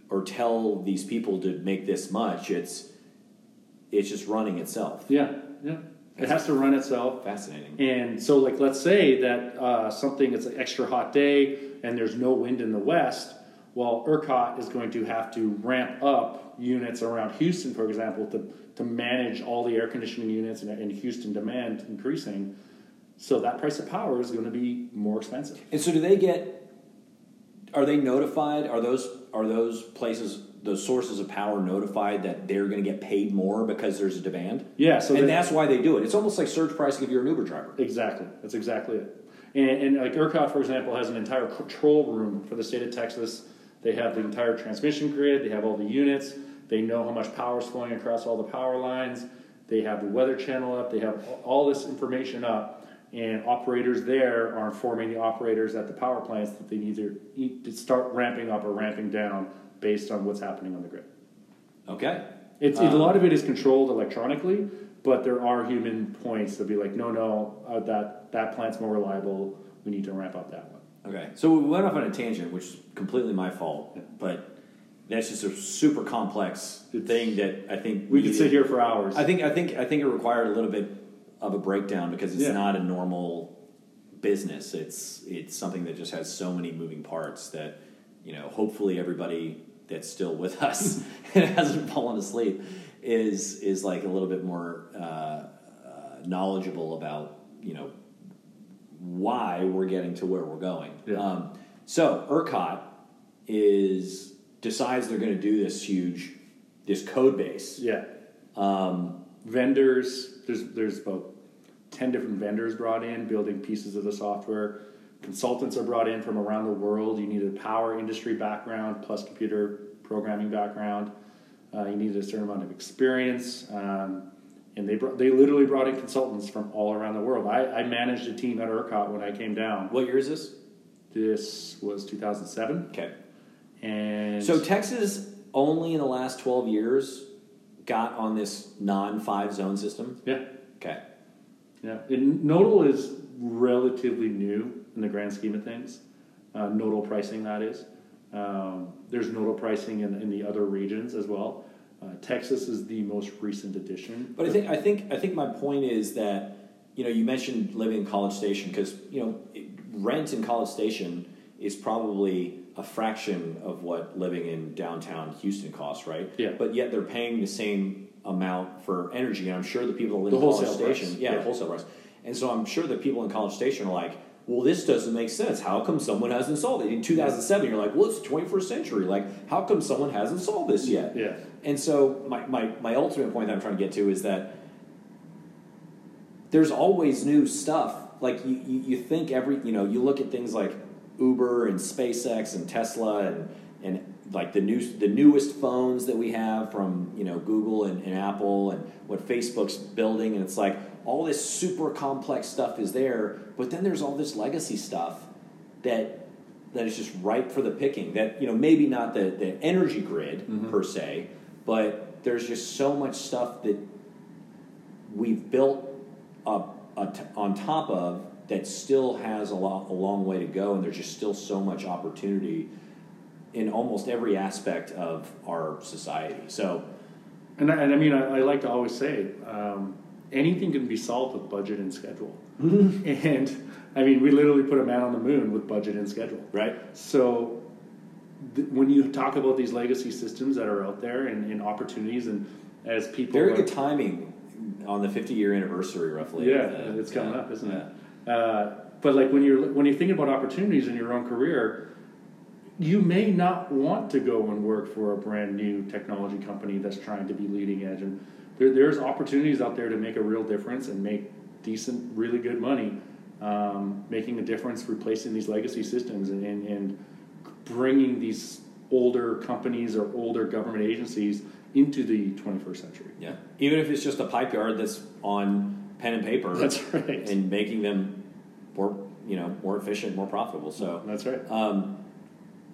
or tell these people to make this much. It's it's just running itself. Yeah, yeah. It has to run itself. Fascinating. And so, like, let's say that uh, something it's an extra hot day and there's no wind in the west. Well, ERCOT is going to have to ramp up units around Houston, for example, to, to manage all the air conditioning units and, and Houston demand increasing. So that price of power is going to be more expensive. And so, do they get? Are they notified? Are those are those places those sources of power notified that they're going to get paid more because there's a demand? Yeah, so and that's why they do it. It's almost like surge pricing if you're an Uber driver. Exactly. That's exactly it. And, and like ERCOT, for example, has an entire control room for the state of Texas. They have the entire transmission grid. They have all the units. They know how much power is flowing across all the power lines. They have the weather channel up. They have all this information up. And operators there are informing the operators at the power plants that they either need to start ramping up or ramping down based on what's happening on the grid. Okay. It's, Um, a lot of it is controlled electronically, but there are human points that be like, no, no, uh, that that plant's more reliable. We need to ramp up that one. Okay. So we went off on a tangent, which is completely my fault, but that's just a super complex thing that I think We could sit here for hours. I think I think I think it required a little bit of a breakdown because it's Yeah. not a normal business. It's it's something that just has so many moving parts that you know. Hopefully, everybody that's still with *laughs* us *laughs* and hasn't fallen asleep is is like a little bit more uh, uh, knowledgeable about you know why we're getting to where we're going. Yeah. Um, so ERCOT is decides they're going to do this huge this code base. yeah. Um, Vendors, there's there's about ten different vendors brought in building pieces of the software. Consultants are brought in from around the world. You need a power industry background plus computer programming background. Uh, you need a certain amount of experience. Um, and they brought, they literally brought in consultants from all around the world. I, I managed a team at ERCOT when I came down. what year is this? This was 2007, Okay. and So Texas only in the last 12 years got on this non-five zone system. yeah, Okay. yeah. And nodal is relatively new in the grand scheme of things. Uh, nodal pricing, that is. Um, there's nodal pricing in, in the other regions as well. Uh, Texas is the most recent addition. But I think I think I think my point is that you know you mentioned living in College Station because you know it- rent in College Station is probably a fraction of what living in downtown Houston costs, right? Yeah. But yet they're paying the same amount for energy, and I'm sure the people that live The in College wholesale price, Station, yeah, yeah. the wholesale price, and so I'm sure the people in College Station are like. Well, this doesn't make sense. How come someone hasn't solved it? In 2007, you're like, well, it's the 21st century. Like, how come someone hasn't solved this yet? Yeah. And so my, my, my ultimate point that I'm trying to get to is that there's always new stuff. Like you, you, you think every you know, you look at things like Uber and SpaceX and Tesla and and like the new the newest phones that we have from you know Google and, and Apple and what Facebook's building and it's like all this super complex stuff is there, but then there's all this legacy stuff that that is just ripe for the picking. That you know maybe not the, the energy grid mm-hmm. per se, but there's just so much stuff that we've built up t- on top of that still has a lot a long way to go, and there's just still so much opportunity in almost every aspect of our society. So And I, and I mean, I, I like to always say, um, anything can be solved with budget and schedule. *laughs* and I mean, we literally put a man on the moon with budget and schedule. right, So th- when you talk about these legacy systems that are out there and, and opportunities, and as people, very are- good timing on the 50 year anniversary, roughly. yeah, it's coming up, isn't yeah. it? Uh, but like when you're when you're thinking about opportunities in your own career, you may not want to go and work for a brand new technology company that's trying to be leading edge, and there, there's opportunities out there to make a real difference and make decent, really good money, um, making a difference, replacing these legacy systems, and, and, and bringing these older companies or older government agencies into the 21st century. Yeah, even if it's just a pipe yard that's on pen and paper. That's right. And making them more, you know, more efficient, more profitable. So, That's right. um,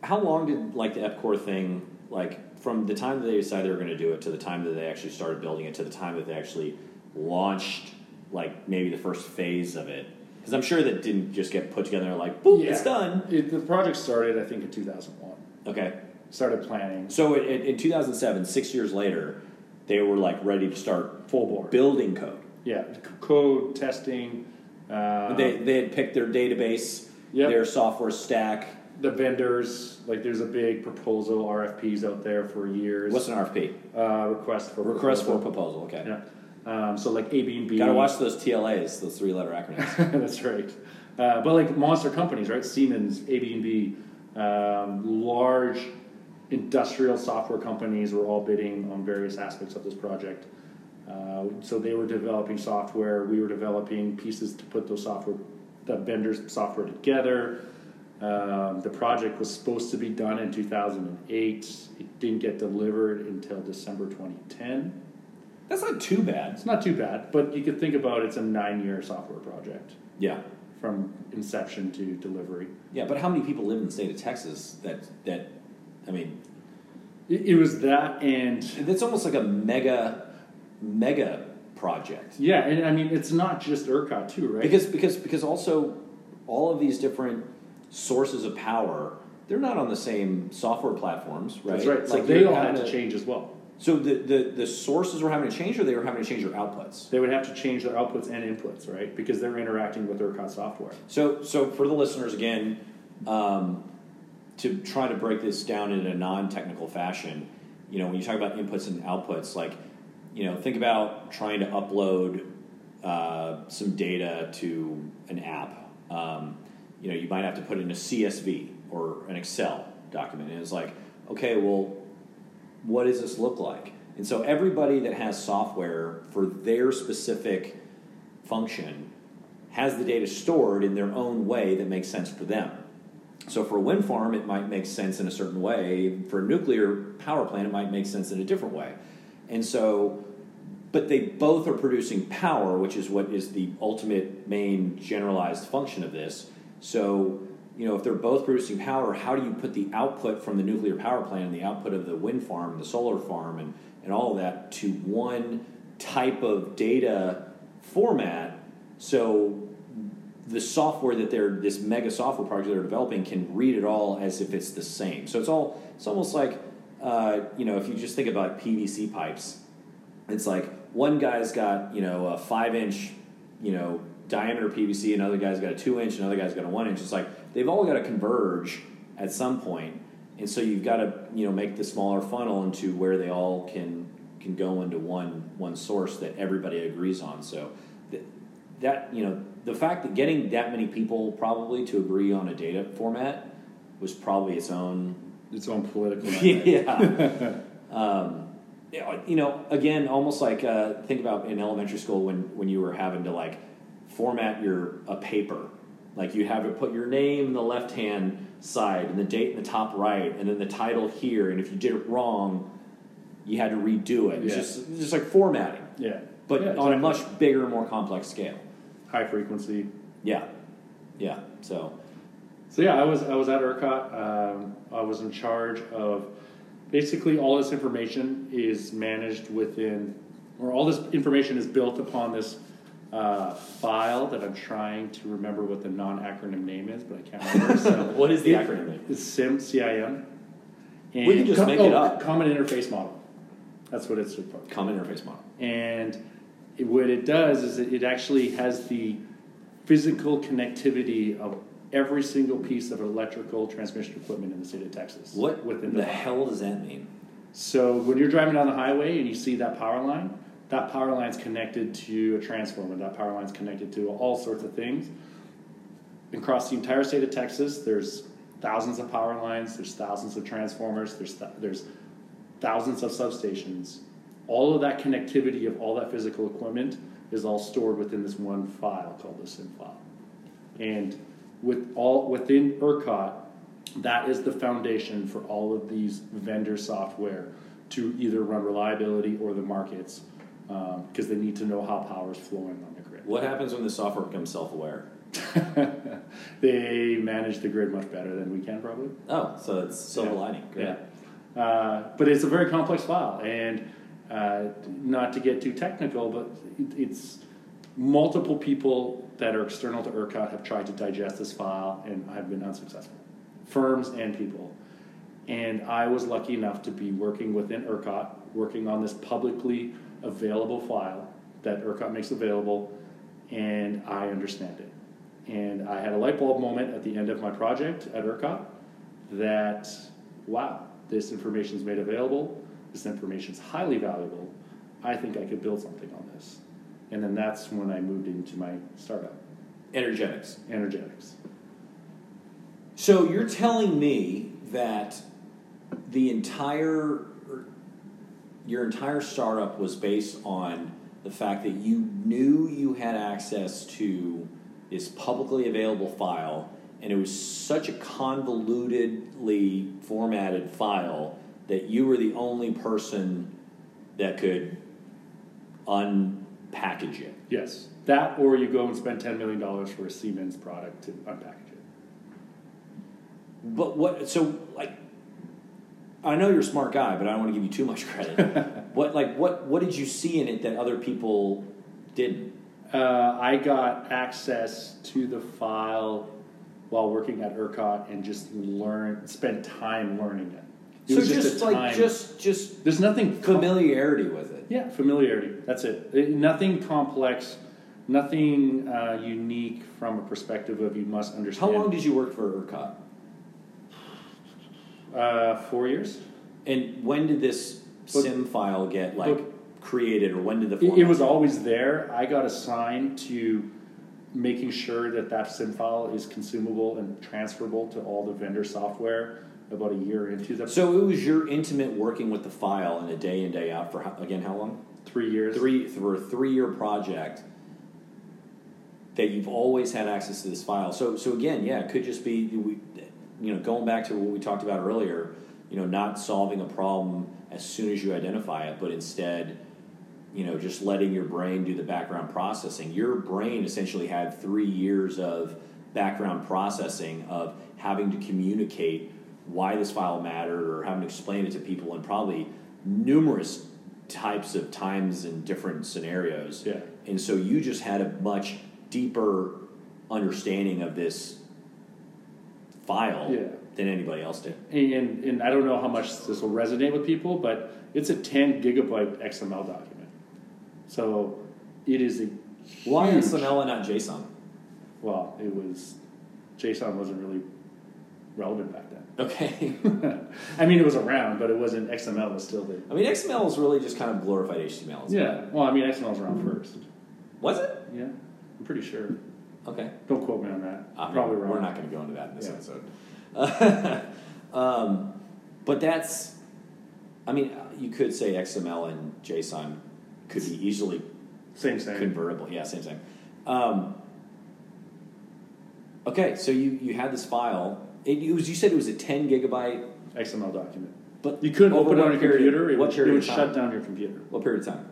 how long did like the EPCOR thing like from the time that they decided they were going to do it to the time that they actually started building it to the time that they actually launched like maybe the first phase of it because i'm sure that didn't just get put together like boom it's done It, the project started, I think, in 2001. okay Started planning so in, in in 2007 six years later they were like ready to start full board. building code Yeah, c- code testing. Uh, they, they had picked their database Yep. their software stack the vendors, like there's a big proposal RFPs out there for years. what's an rfp uh, request for request for proposal. proposal okay Yeah. Um, so like Airbnb. gotta watch those tlas those three letter acronyms *laughs* That's right. Uh, but like monster companies, right? Siemens, ABB, um, large industrial software companies were all bidding on various aspects of this project. Uh, so they were developing software. We were developing pieces to put those software, the vendors' software together. Um, the project was supposed to be done in 2008. It didn't get delivered until December 2010. that's not too bad It's not too bad, but you could think about it's a nine-year software project yeah from inception to delivery. Yeah, but how many people live in the state of Texas that that I mean, It, it was that, and it's almost like a mega mega project. yeah, and I mean it's not just ERCOT too, right? Because because because also all of these different sources of power, they're not on the same software platforms, right? that's right. So Like they all had having to change as well. So the, the the sources were having to change, or they were having to change their outputs. They would have to change their outputs and inputs, right? Because they're interacting with ERCOT software. So, so for the listeners again, um, to try to break this down in a non-technical fashion, you know, when you talk about inputs and outputs, like, you know, think about trying to upload uh, some data to an app. Um, you know, you might have to put in a CSV or an Excel document, and it's like, okay, well, what does this look like? And so everybody that has software for their specific function has the data stored in their own way that makes sense for them. So for a wind farm, it might make sense in a certain way. For a nuclear power plant, it might make sense in a different way. And so, but they both are producing power, which is what is the ultimate main generalized function of this. So, you know, if they're both producing power, how do you put the output from the nuclear power plant and the output of the wind farm, the solar farm, and, and all of that to one type of data format so the software that they're this mega software project they're developing can read it all as if it's the same. So it's all it's almost like uh, you know if you just think about PVC pipes, it's like one guy's got you know a five inch you know diameter PVC, another guy's got a two inch, another guy's got a one inch. It's like they've all got to converge at some point, and so you've got to you know make the smaller funnel into where they all can can go into one one source that everybody agrees on. So th- that you know the fact that getting that many people probably to agree on a data format was probably its own Its own political. *laughs* yeah *laughs* um, yeah, you know again almost like uh, think about in elementary school when when you were having to like format your a paper like you have to put your name in the left hand side and the date in the top right and then the title here and if you did it wrong you had to redo it it's Yeah. just it's just like formatting Yeah. but Yeah, on a much bigger more complex scale high frequency. yeah yeah so So yeah, I was I was at ERCOT. Um, I was in charge of basically all this information is managed within, or all this information is built upon this uh, file that I'm trying to remember what the non-acronym name is, but I can't remember. *laughs* So what is the it- acronym name? It's SIM CIM. And We can just make it up. Common interface model. That's what it's for. common interface model And it, what it does is it, it actually has the physical connectivity of every single piece of electrical transmission equipment in the state of Texas. what within the the hell does that mean So when you're driving down the highway and you see that power line, that power line's connected to a transformer. That power line's connected to all sorts of things. Across the entire state of Texas, there's thousands of power lines. There's thousands of transformers. There's th- there's thousands of substations. All of that connectivity of all that physical equipment is all stored within this one file called the CIM file. And with all within ERCOT, that is the foundation for all of these vendor software to either run reliability or the markets because they need to know how power is flowing on the grid. What happens when the software becomes self-aware? *laughs* they manage the grid much better than we can, probably. Oh, so it's silver Yeah. lining. Great. Yeah. Uh, but it's a very complex file, and uh, not to get too technical, but it's multiple people that are external to ERCOT have tried to digest this file and have been unsuccessful. Firms and people. And I was lucky enough to be working within ERCOT, working on this publicly available file that ERCOT makes available, and I understand it. And I had a light bulb moment at the end of my project at ERCOT that, wow, this information is made available, this information is highly valuable. I think I could build something on this. And then that's when I moved into my startup, Energetics. Energetics. So you're telling me that the entire er, your entire startup was based on the fact that you knew you had access to this publicly available file and it was such a convolutedly formatted file that you were the only person that could unpackage it. Yes. That or you go and spend $10 million for a Siemens product to unpackage it. But what? So like, I know you're a smart guy, but I don't want to give you too much credit. *laughs* what like what what did you see in it that other people didn't? Uh, I got access to the file while working at ERCOT and just learn, spend time learning it. It so just, a like just just there's nothing com- familiarity with it. Yeah, familiarity. That's it. It- Nothing complex, nothing uh, unique from a perspective of you must understand. How long did you work for ERCOT? Uh, four years. And when did this But- sim file get like but- created, or when did the It, it was always there. I got assigned to making sure that that sim file is consumable and transferable to all the vendor software about a year into the So it was your intimate working with the file in a day in day out for how, again how long? three years. Three for a three year project that you've always had access to this file. So so again, yeah, it could just be we, you know going back to what we talked about earlier. You know, not solving a problem as soon as you identify it, but instead, you know, just letting your brain do the background processing. Your brain essentially had three years of background processing of having to communicate why this file mattered or having to explain it to people in probably numerous types of times and different scenarios. Yeah. And so you just had a much deeper understanding of this file Yeah. than anybody else did. And, and I don't know how much this will resonate with people, but it's a 10 gigabyte XML document. So it is a Why huge- XML and not JSON? Well, it was JSON wasn't really relevant back. Okay. *laughs* I mean, it was around, but it wasn't. XML was still the. I mean, XML is really just kind of glorified HTML. it? Yeah. Well, I mean, XML was around first. Was it? Yeah, I'm pretty sure. Okay. Don't quote me on that. I mean, Probably wrong. We're not going to go into that in this Yeah. episode. *laughs* um, but that's, I mean, you could say XML and JSON could be easily Same thing. convertible. Yeah, same thing. Um, okay, so you, you had this file. It, it was you said it was a ten gigabyte, XML document. but You couldn't open it on your period- computer. It what would, it would shut down your computer. What period of time?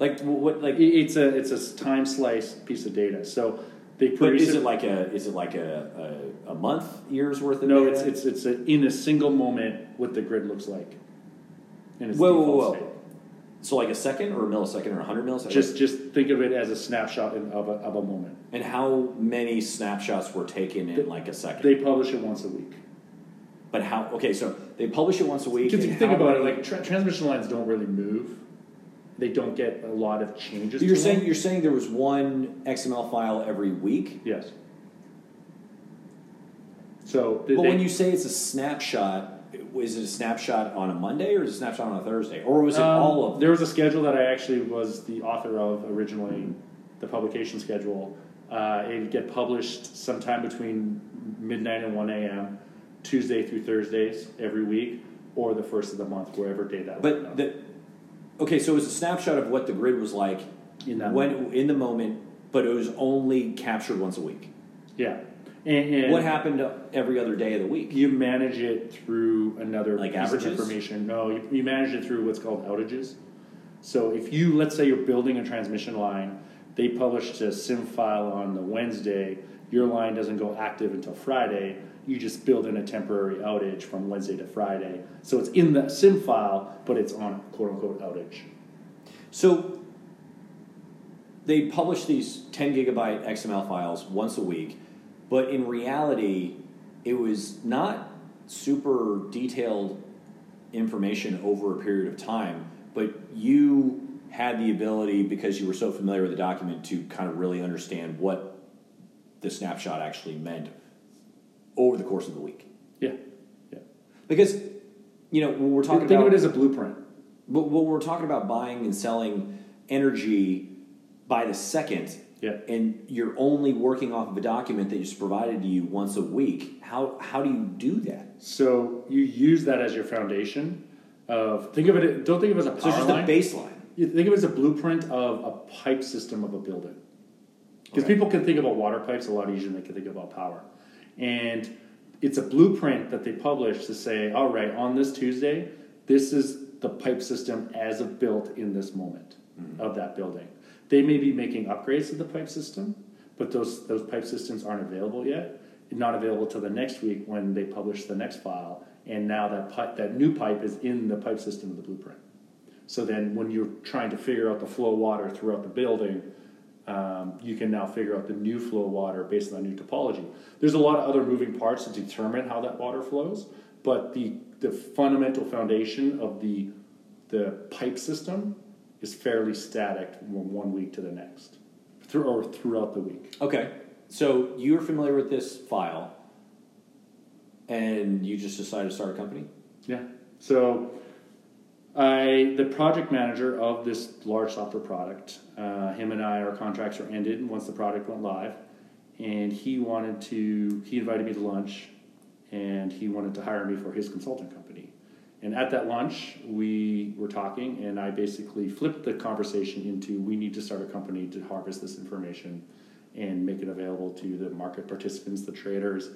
Like what? Like, It's a it's a time slice piece of data. So they but produce is it like a is it like a, a, a month years worth of no? data? It's it's it's a, in a single moment what the grid looks like. In its Whoa, whoa, whoa. state. So like a second or a millisecond or a hundred milliseconds. Just just think of it as a snapshot in, of a of a moment. and how many snapshots were taken in like a second? They publish it once a week. but how? Okay, so they publish it once a week. Because if and think how about it, many- like tra- transmission lines don't really move. They don't get a lot of changes. You're to saying them. you're saying there was one XML file every week, yes. So but they- when you say it's a snapshot, is it a snapshot on a Monday or is it a snapshot on a Thursday, or was it Um, all of them? There was a schedule that I actually was the author of originally, the publication schedule. Uh, it'd get published sometime between midnight and 1 a.m., Tuesday through Thursdays every week, or the first of the month, wherever day that was. But the okay, so it was a snapshot of what the grid was like In that when in the moment, but it was only captured once a week. yeah. And, and What happened every other day of the week? You manage it through another Like piece averages? of information. No, you, you manage it through what's called outages. So if you, let's say you're building a transmission line, they publish a SIM file on the Wednesday, your line doesn't go active until Friday. You just build in a temporary outage from Wednesday to Friday. So it's in the SIM file, but it's on quote unquote outage. So they publish these 10 gigabyte XML files once a week, but in reality, it was not super detailed information over a period of time, but you had the ability because you were so familiar with the document to kind of really understand what the snapshot actually meant over the course of the week. Yeah, yeah. Because you know when we're talking Think about of it as a blueprint. but when we're talking about buying and selling energy by the second, Yeah. and you're only working off of a document that is provided to you once a week, how how do you do that? So you use that as your foundation of think of it. Don't think of it as a power So it's just line. a baseline. You think of it as a blueprint of a pipe system of a building. Because Okay. people can think about water pipes a lot easier than they can think about power. And it's a blueprint that they publish to say, all right, on this Tuesday, this is the pipe system as of built in this moment mm-hmm. of that building. They may be making upgrades to the pipe system, but those, those pipe systems aren't available yet. Not available till the next week when they publish the next file. And now that pipe, that new pipe is in the pipe system of the blueprint. So then, when you're trying to figure out the flow of water throughout the building, um, you can now figure out the new flow of water based on the new topology. There's a lot of other moving parts to determine how that water flows, but the the fundamental foundation of the the pipe system is fairly static from one week to the next, through or throughout the week. Okay, so you're familiar with this file, and you just decided to start a company. Yeah. So, I the project manager of this large software product. Uh, him and I, our contracts were ended once the product went live, and he wanted to. He invited me to lunch, and he wanted to hire me for his consulting company. And at that lunch, we were talking, and I basically flipped the conversation into we need to start a company to harvest this information and make it available to the market participants, the traders,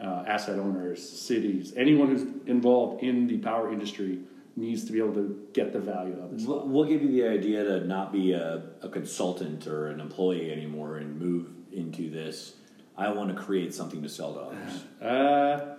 uh, asset owners, cities, anyone who's involved in the power industry needs to be able to get the value of this. We'll, we'll give you the idea to not be a, a consultant or an employee anymore and move into this. I want to create something to sell to others. Uh,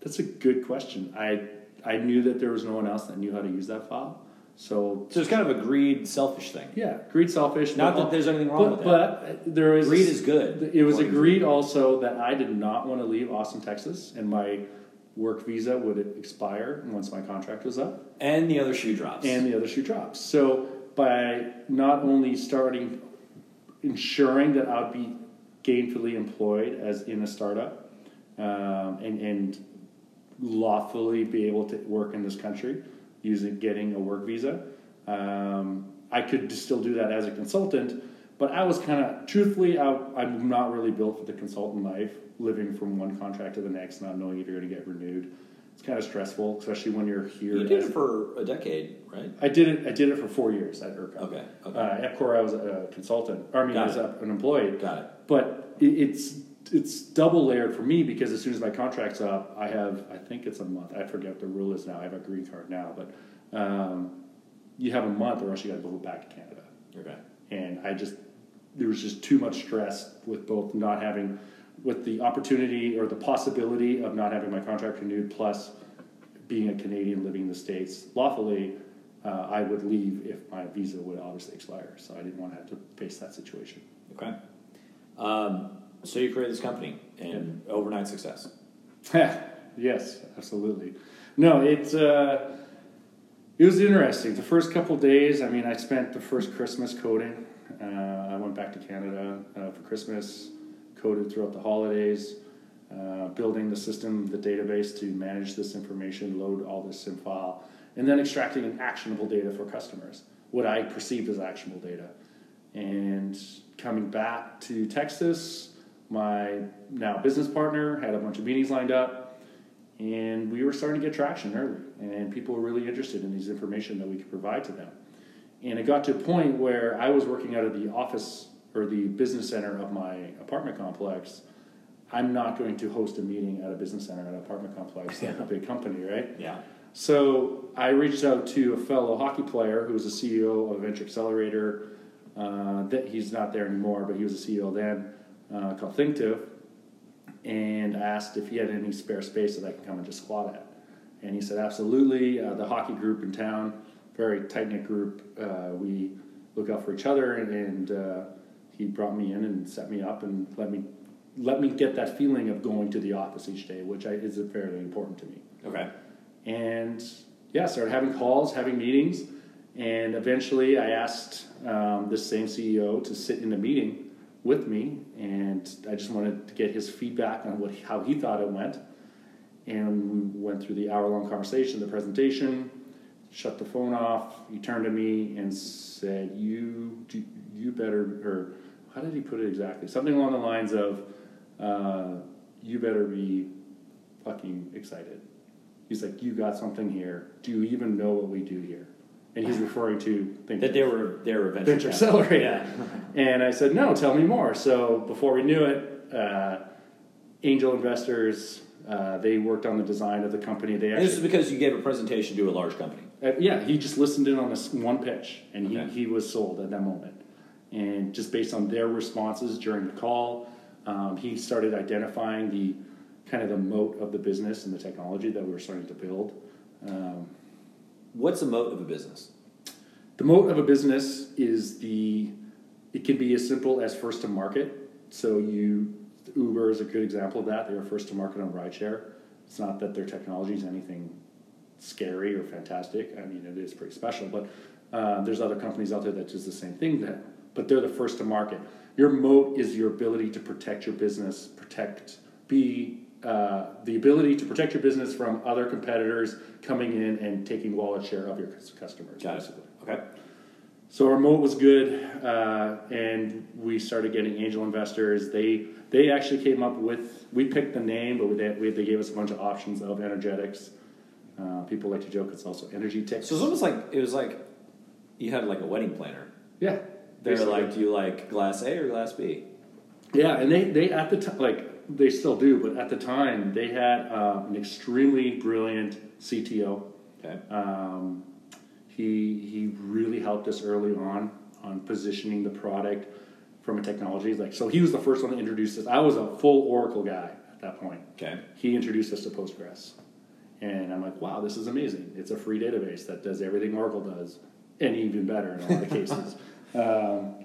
that's a good question. I I knew that there was no one else that knew how to use that file, so So it's kind of a greed, selfish thing. yeah, greed, selfish. Not that there's anything wrong but, with that. But there is Greed is good. It was to- agreed also that I did not want to leave Austin, Texas, and my work visa would expire once my contract was up. And the other shoe drops. and the other shoe drops. So by not only starting ensuring that I'd be gainfully employed as in a startup um, and, and lawfully be able to work in this country using getting a work visa, um, I could still do that as a consultant. But I was kind of truthfully, I, I'm not really built for the consultant life, living from one contract to the next, not knowing if you're going to get renewed. It's kind of stressful, especially when you're here. you did it for a decade, right? I did it. I did it for four years at ERCOT. Okay, okay. Uh, at Core, I was a consultant. Or, I mean, Got I was it. an employee. Got it. But it, it's it's double layered for me because as soon as my contract's up, I have I think it's a month. I forget what the rule is now. I have a green card now, but um, you have a month, or else you got to go back to Canada. Okay. And I just there was just too much stress with both not having with the opportunity or the possibility of not having my contract renewed, plus being a Canadian living in the states lawfully. Uh, I would leave if my visa would obviously expire, so I didn't want to have to face that situation. Okay. Um, so you created this company and overnight success. *laughs* yes, absolutely. No, it's uh, it was interesting. The first couple days, I mean, I spent the first Christmas coding. Uh, I went back to Canada uh, for Christmas, coded throughout the holidays, uh, building the system, the database to manage this information, load all this SIM file, and then extracting actionable data for customers, what I perceived as actionable data. And coming back to Texas, my now business partner had a bunch of meetings lined up, and we were starting to get traction early, and people were really interested in these information that we could provide to them. And it got to a point where I was working out of the office or the business center of my apartment complex. I'm not going to host a meeting at a business center at an apartment complex like a big company, right? Yeah. So I reached out to a fellow hockey player who was a CEO of Venture Accelerator. Uh, that he's not there anymore, but he was a CEO then. Uh, called ThinkTiv, and asked if he had any spare space that I could come and just squat at. And he said, absolutely. Uh, the hockey group in town, very tight knit group. Uh, we look out for each other, and, and uh, he brought me in and set me up and let me let me get that feeling of going to the office each day, which I, is fairly important to me. Okay. And yeah, started having calls, having meetings, and eventually I asked um, this same CEO to sit in a meeting with me, and I just wanted to get his feedback on what how he thought it went. And we went through the hour long conversation, the presentation. Shut the phone off. He turned to me and said, "You, do, you better." Or how did he put it exactly? Something along the lines of, uh, "You better be fucking excited." He's like, "You got something here. Do you even know what we do here?" And he's referring to think That they were they were venture, venture. Yeah. And I said, no, tell me more. So before we knew it, uh, angel investors, uh, they worked on the design of the company. They And this is because you gave a presentation to a large company. uh, yeah, he just listened in on this one pitch, and he, Okay. he was sold at that moment. And just based on their responses during the call, um, he started identifying the kind of the moat of the business and the technology that we were starting to build. Um, What's the moat of a business? The moat of a business is the it can be as simple as first to market. So you Uber is a good example of that. They were first to market on rideshare. It's not that their technology is anything scary or fantastic. I mean, it is pretty special, but uh, there's other companies out there that do the same thing. That, but they're the first to market. Your moat is your ability to protect your business, protect, be uh, the ability to protect your business from other competitors coming in and taking wallet share of your customers. Got it. Okay. So our moat was good, uh, and we started getting angel investors. They they actually came up with we picked the name, but they, we, they gave us a bunch of options of energetics. Uh, people like to joke it's also energy ticks. So it's almost like it was like you had like a wedding planner. yeah, They're basically. like, do you like glass A or glass B? yeah, and they they at the time like they still do, but at the time they had uh, an extremely brilliant CTO. Okay. Um, he he really helped us early on on positioning the product from a technology like so he was the first one to introduce this. I was a full Oracle guy at that point. Okay. He introduced us to Postgres, and I'm like, wow, this is amazing. It's a free database that does everything Oracle does, and even better in a lot of cases. *laughs* Um,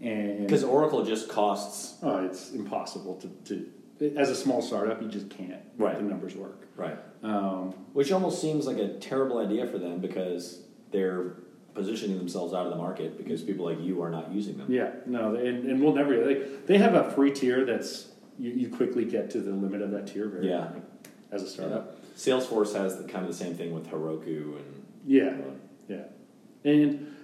and Because Oracle just costs. oh, it's impossible to, to as a small startup, you just can't. Right. The numbers work. Right. Um, Which almost seems like a terrible idea for them because they're positioning themselves out of the market because people like you are not using them. Yeah, no, and, and we'll never like they have a free tier that's you, you quickly get to the limit of that tier very Yeah. quickly as a startup. Salesforce has the, kind of the same thing with Heroku and Yeah, yeah, and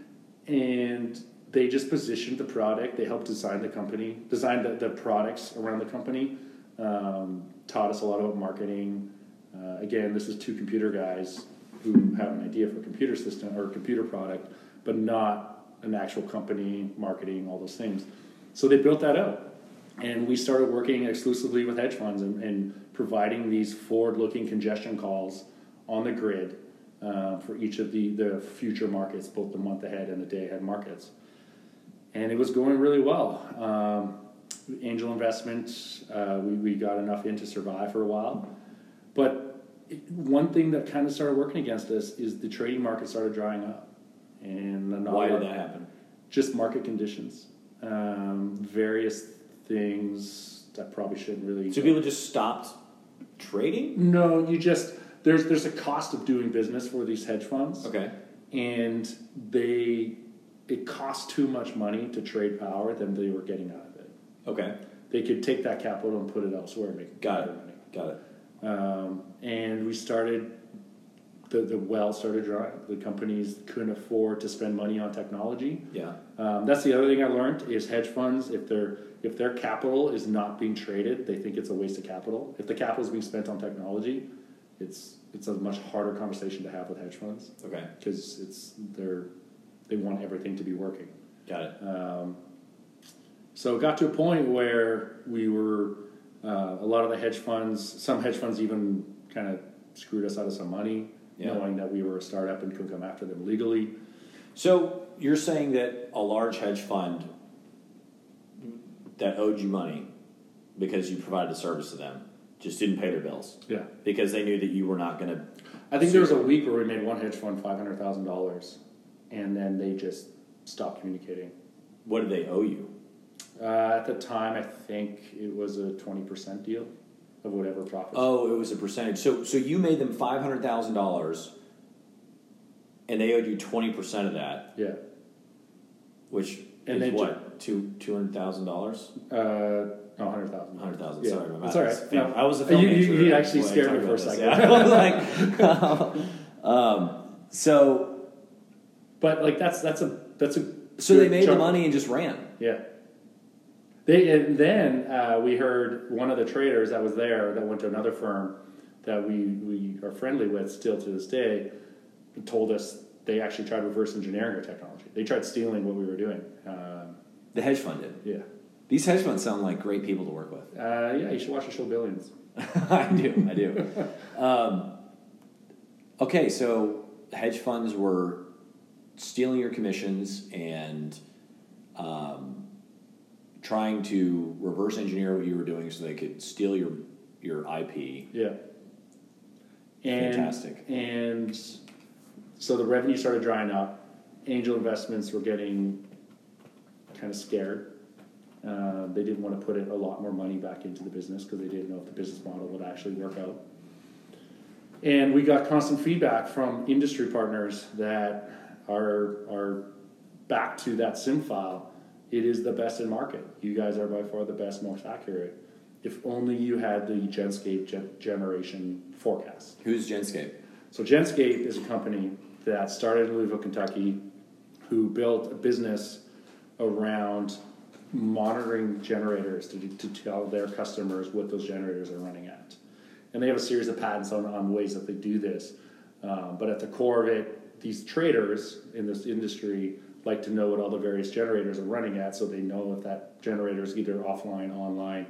and they just positioned the product. They helped design the company, design the, the products around the company. Um, taught us a lot about marketing. Uh, again, this is two computer guys who have an idea for a computer system or a computer product, but not an actual company, marketing, all those things. So they built that out. And we started working exclusively with hedge funds and, and providing these forward looking congestion calls on the grid uh, for each of the, the future markets, both the month ahead and the day ahead markets. And it was going really well. Um, angel investment, uh, we, we got enough in to survive for a while. But it, one thing that kind of started working against us is the trading market started drying up. And why did that happen? just market conditions, um, various things that probably shouldn't really. So people just stopped trading? no, you just there's there's a cost of doing business for these hedge funds, Okay. and they it costs too much money to trade power than they were getting out of it. Okay. They could take that capital and put it elsewhere, and make Got better it. money. Got it. Um, and we started. The, the well started drying. The companies couldn't afford to spend money on technology. Yeah. Um, that's the other thing I learned is hedge funds if their if their capital is not being traded, they think it's a waste of capital. If the capital is being spent on technology, it's it's a much harder conversation to have with hedge funds Okay. because it's they're they want everything to be working. Got it. Um, so it got to a point where we were uh, a lot of the hedge funds, some hedge funds even kind of screwed us out of some money, Yeah. knowing that we were a startup and could come after them legally. So you're saying that a large hedge fund that owed you money because you provided a service to them just didn't pay their bills Yeah. because they knew that you were not going to. I think there was a week where we made one hedge fund five hundred thousand dollars, and then they just stopped communicating. What did they owe you? Uh, at the time, I think it was a twenty percent deal of whatever profit. Oh, it was a percentage. So, so you made them five hundred thousand dollars, and they owed you twenty percent of that, yeah. which And is what two two hundred thousand dollars, Uh, no, hundred thousand. hundred thousand. Yeah. Sorry, my That's math all right. is No. I was a film You- you- you actually scared me for a second. Yeah. *laughs* I was like, *laughs* *laughs* um, so But like that's that's a that's a so they made the money and just ran. Yeah. They and then uh, we heard one of the traders that was there that went to another firm that we we are friendly with still to this day told us they actually tried reverse engineering our technology. They tried stealing what we were doing. Um, The hedge fund did. yeah. These hedge funds sound like great people to work with. Uh, yeah, you should watch the show Billions. *laughs* I do, I do. *laughs* um, okay, so hedge funds were stealing your commissions and um, trying to reverse engineer what you were doing so they could steal your your IP. Yeah. And, Fantastic. And so the revenue started drying up. Angel investments were getting kind of scared. Uh, they didn't want to put in a lot more money back into the business because they didn't know if the business model would actually work out. And we got constant feedback from industry partners that are are back to that sim file. It is the best in market. You guys are by far the best, most accurate. If only you had the Genscape gen- generation forecast. Who's Genscape? So Genscape is a company that started in Louisville, Kentucky, who built a business around monitoring generators to, to tell their customers what those generators are running at. And they have a series of patents on, on ways that they do this. Um, but at the core of it, these traders in this industry like to know what all the various generators are running at so they know if that generator is either offline, online,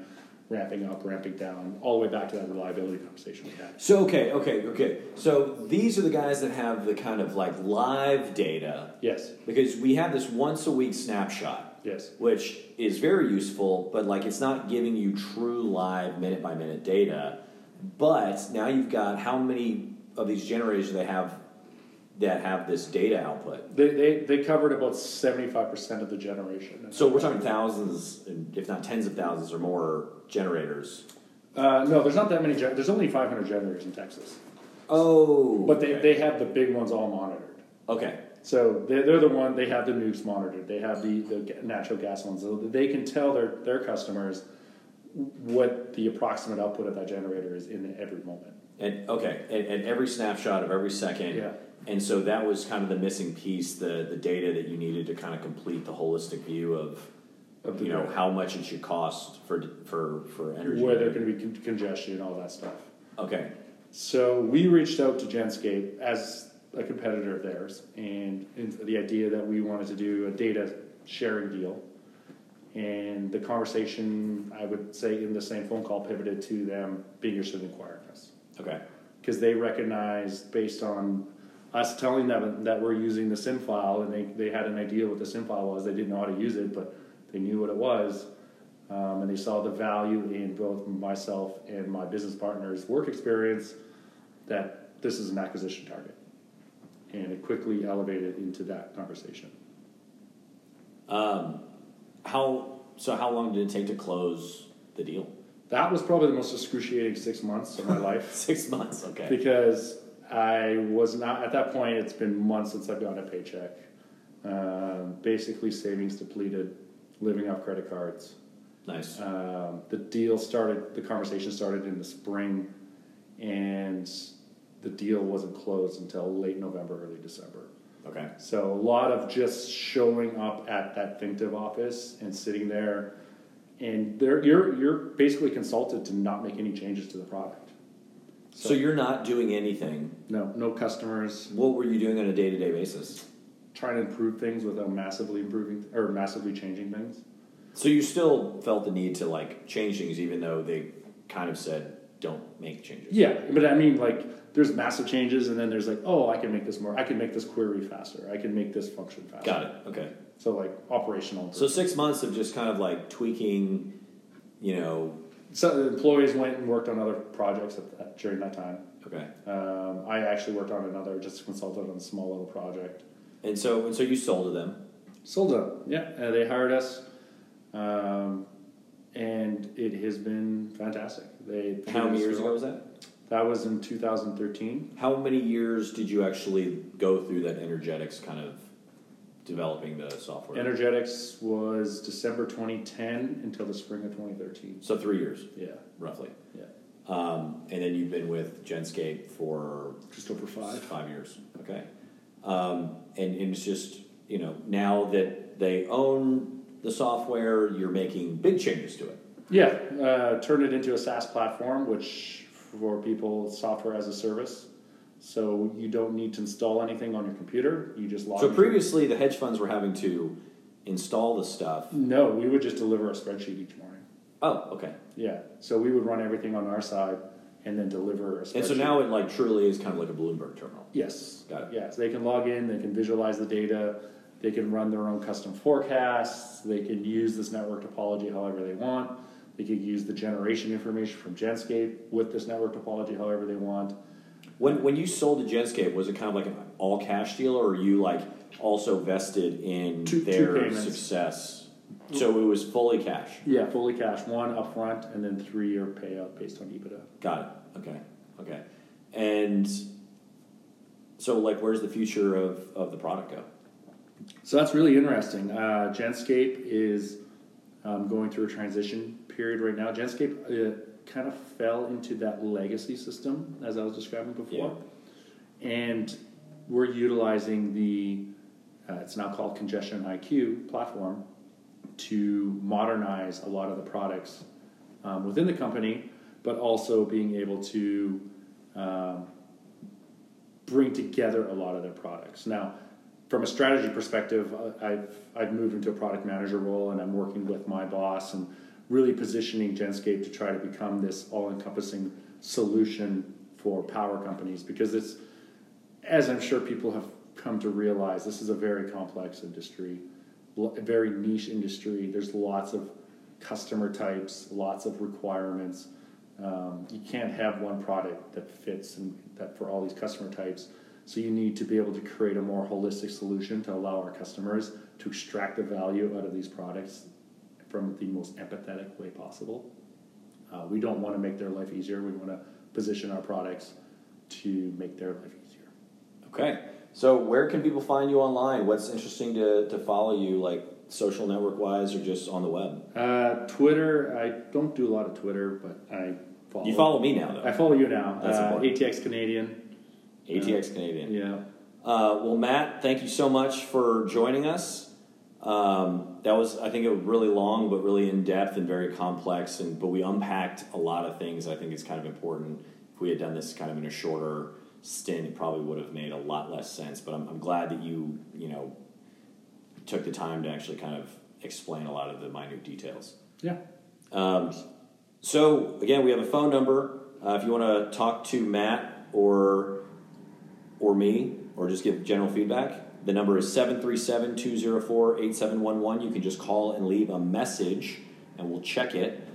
ramping up, ramping down, all the way back to that reliability conversation we had. So okay, okay, okay. So these are the guys that have the kind of like live data Yes, because we have this once a week snapshot. yes. which is very useful, but like it's not giving you true live minute by minute data. But now you've got how many of these generators do they have that have this data output? They, they, they covered about 75% of the generation. So we're talking thousands, if not tens of thousands or more generators. Uh, no, there's not that many. Gen- there's only 500 generators in Texas. Oh, But they, okay. they have the big ones all monitored. okay. So they're, they're the one, they have the nukes monitored. They have the, the natural gas ones. So they can tell their, their customers what the approximate output of that generator is in every moment. And okay, and, and every snapshot of every second. Yeah. And so that was kind of the missing piece, the the data that you needed to kind of complete the holistic view of, Of you know how much it should cost for for for energy. Where there can be con- congestion, and all that stuff. Okay. So we reached out to Genscape as a competitor of theirs, and, and the idea that we wanted to do a data sharing deal. And the conversation, I would say, in the same phone call, pivoted to them being interested in acquiring us Okay. because they recognized, based on us telling them that we're using the SIM file, and they, they had an idea what the SIM file was. They didn't know how to use it, but they knew what it was. Um, and they saw the value in both myself and my business partner's work experience that this is an acquisition target. And it quickly elevated into that conversation. Um, how so? How long did it take to close the deal? That was probably the most excruciating six months of my life. *laughs* Six months. Okay. because I was not at that point. It's been months since I've gotten a paycheck. Um, basically, savings depleted, living off credit cards. Nice. Um, the deal started. The conversation started in the spring, and the deal wasn't closed until late November, early December. Okay. So a lot of just showing up at that ThinkTiv office and sitting there, and there you're you're basically consulted to not make any changes to the product. So you're not doing anything. No, no customers. What were you doing on a day to day basis? Trying to improve things without massively improving or massively changing things. So you still felt the need to like change things, even though they kind of said don't make changes. Yeah, but I mean, like, there's massive changes, and then there's like, oh, I can make this more. I can make this query faster. I can make this function faster. Got it. Okay. So like operational. So six months of just kind of like tweaking, you know. So the employees went and worked on other projects at that, during that time. Okay. Um, I actually worked on another, just consulted on a small little project. And so and so you sold to them. Sold to them. Yeah, uh, they hired us, um, and it has been fantastic. They How many years ago was that? That was in 2013. How many years did you actually go through that energetics kind of developing the software? Energetics was December 2010 until the spring of 2013. so three years, Yeah, roughly. yeah, Um, and then you've been with Genscape for just over five. Five years. Okay. Um, and, and it's just you know now that they own the software, you're making big changes to it. Yeah, uh, turned it into a SaaS platform, which for people, software as a service. So you don't need to install anything on your computer. You just log. In. So previously, the hedge funds were having to install the stuff. No, we would just deliver a spreadsheet each morning. Oh, okay. Yeah, so we would run everything on our side and then deliver a spreadsheet. And so now it like truly is kind of like a Bloomberg terminal. Yes. Got it. Yes, Yeah. So they can log in, they can visualize the data, they can run their own custom forecasts, they can use this network topology however they want. They could use the generation information from Genscape with this network topology however they want. When when you sold to Genscape, was it kind of like an all cash deal, or were you like also vested in Two- two their payments. success? So it was fully cash. Yeah, fully cash, one upfront and then three year payout based on EBITDA. Got it. Okay. Okay. And so, like, where's the future of, of the product go? So that's really interesting. Uh, Genscape is um, going through a transition period right now. Genscape uh, kind of fell into that legacy system, as I was describing before. And we're utilizing the, uh, it's now called Congestion IQ platform to modernize a lot of the products um, within the company, but also being able to um, bring together a lot of their products. Now, from a strategy perspective, I've I've moved into a product manager role, and I'm working with my boss and really positioning Genscape to try to become this all-encompassing solution for power companies because it's, as I'm sure people have come to realize, this is a very complex industry, a very niche industry. There's lots of customer types, lots of requirements. Um, you can't have one product that fits and that for all these customer types. So you need to be able to create a more holistic solution to allow our customers to extract the value out of these products from the most empathetic way possible. Uh, we don't want to make their life easier. We want to position our products to make their life easier. Okay. So, where can people find you online? What's interesting to, to follow you, like social network wise, or just on the web? Uh, Twitter, I don't do a lot of Twitter, but I follow. You follow me now, though. I follow you now. That's uh, important. ATX Canadian. ATX Canadian. Yeah. Uh, well, Matt, thank you so much for joining us. Um, that was, I think, a really long but really in depth and very complex. And but we unpacked a lot of things. I think it's kind of important. If we had done this kind of in a shorter stint, it probably would have made a lot less sense. But I'm, I'm glad that you, you know, took the time to actually kind of explain a lot of the minute details. Yeah. Um, so again, we have a phone number. Uh, if you want to talk to Matt or or me, or just give general feedback, the number is 737-204-8711. You can just call and leave a message, and we'll check it.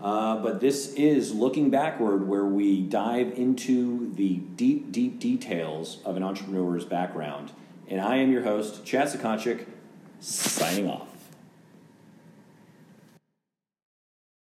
Uh, but this is looking backward, where we dive into the deep, deep details of an entrepreneur's background. And I am your host, Chad Sakonchik, signing off.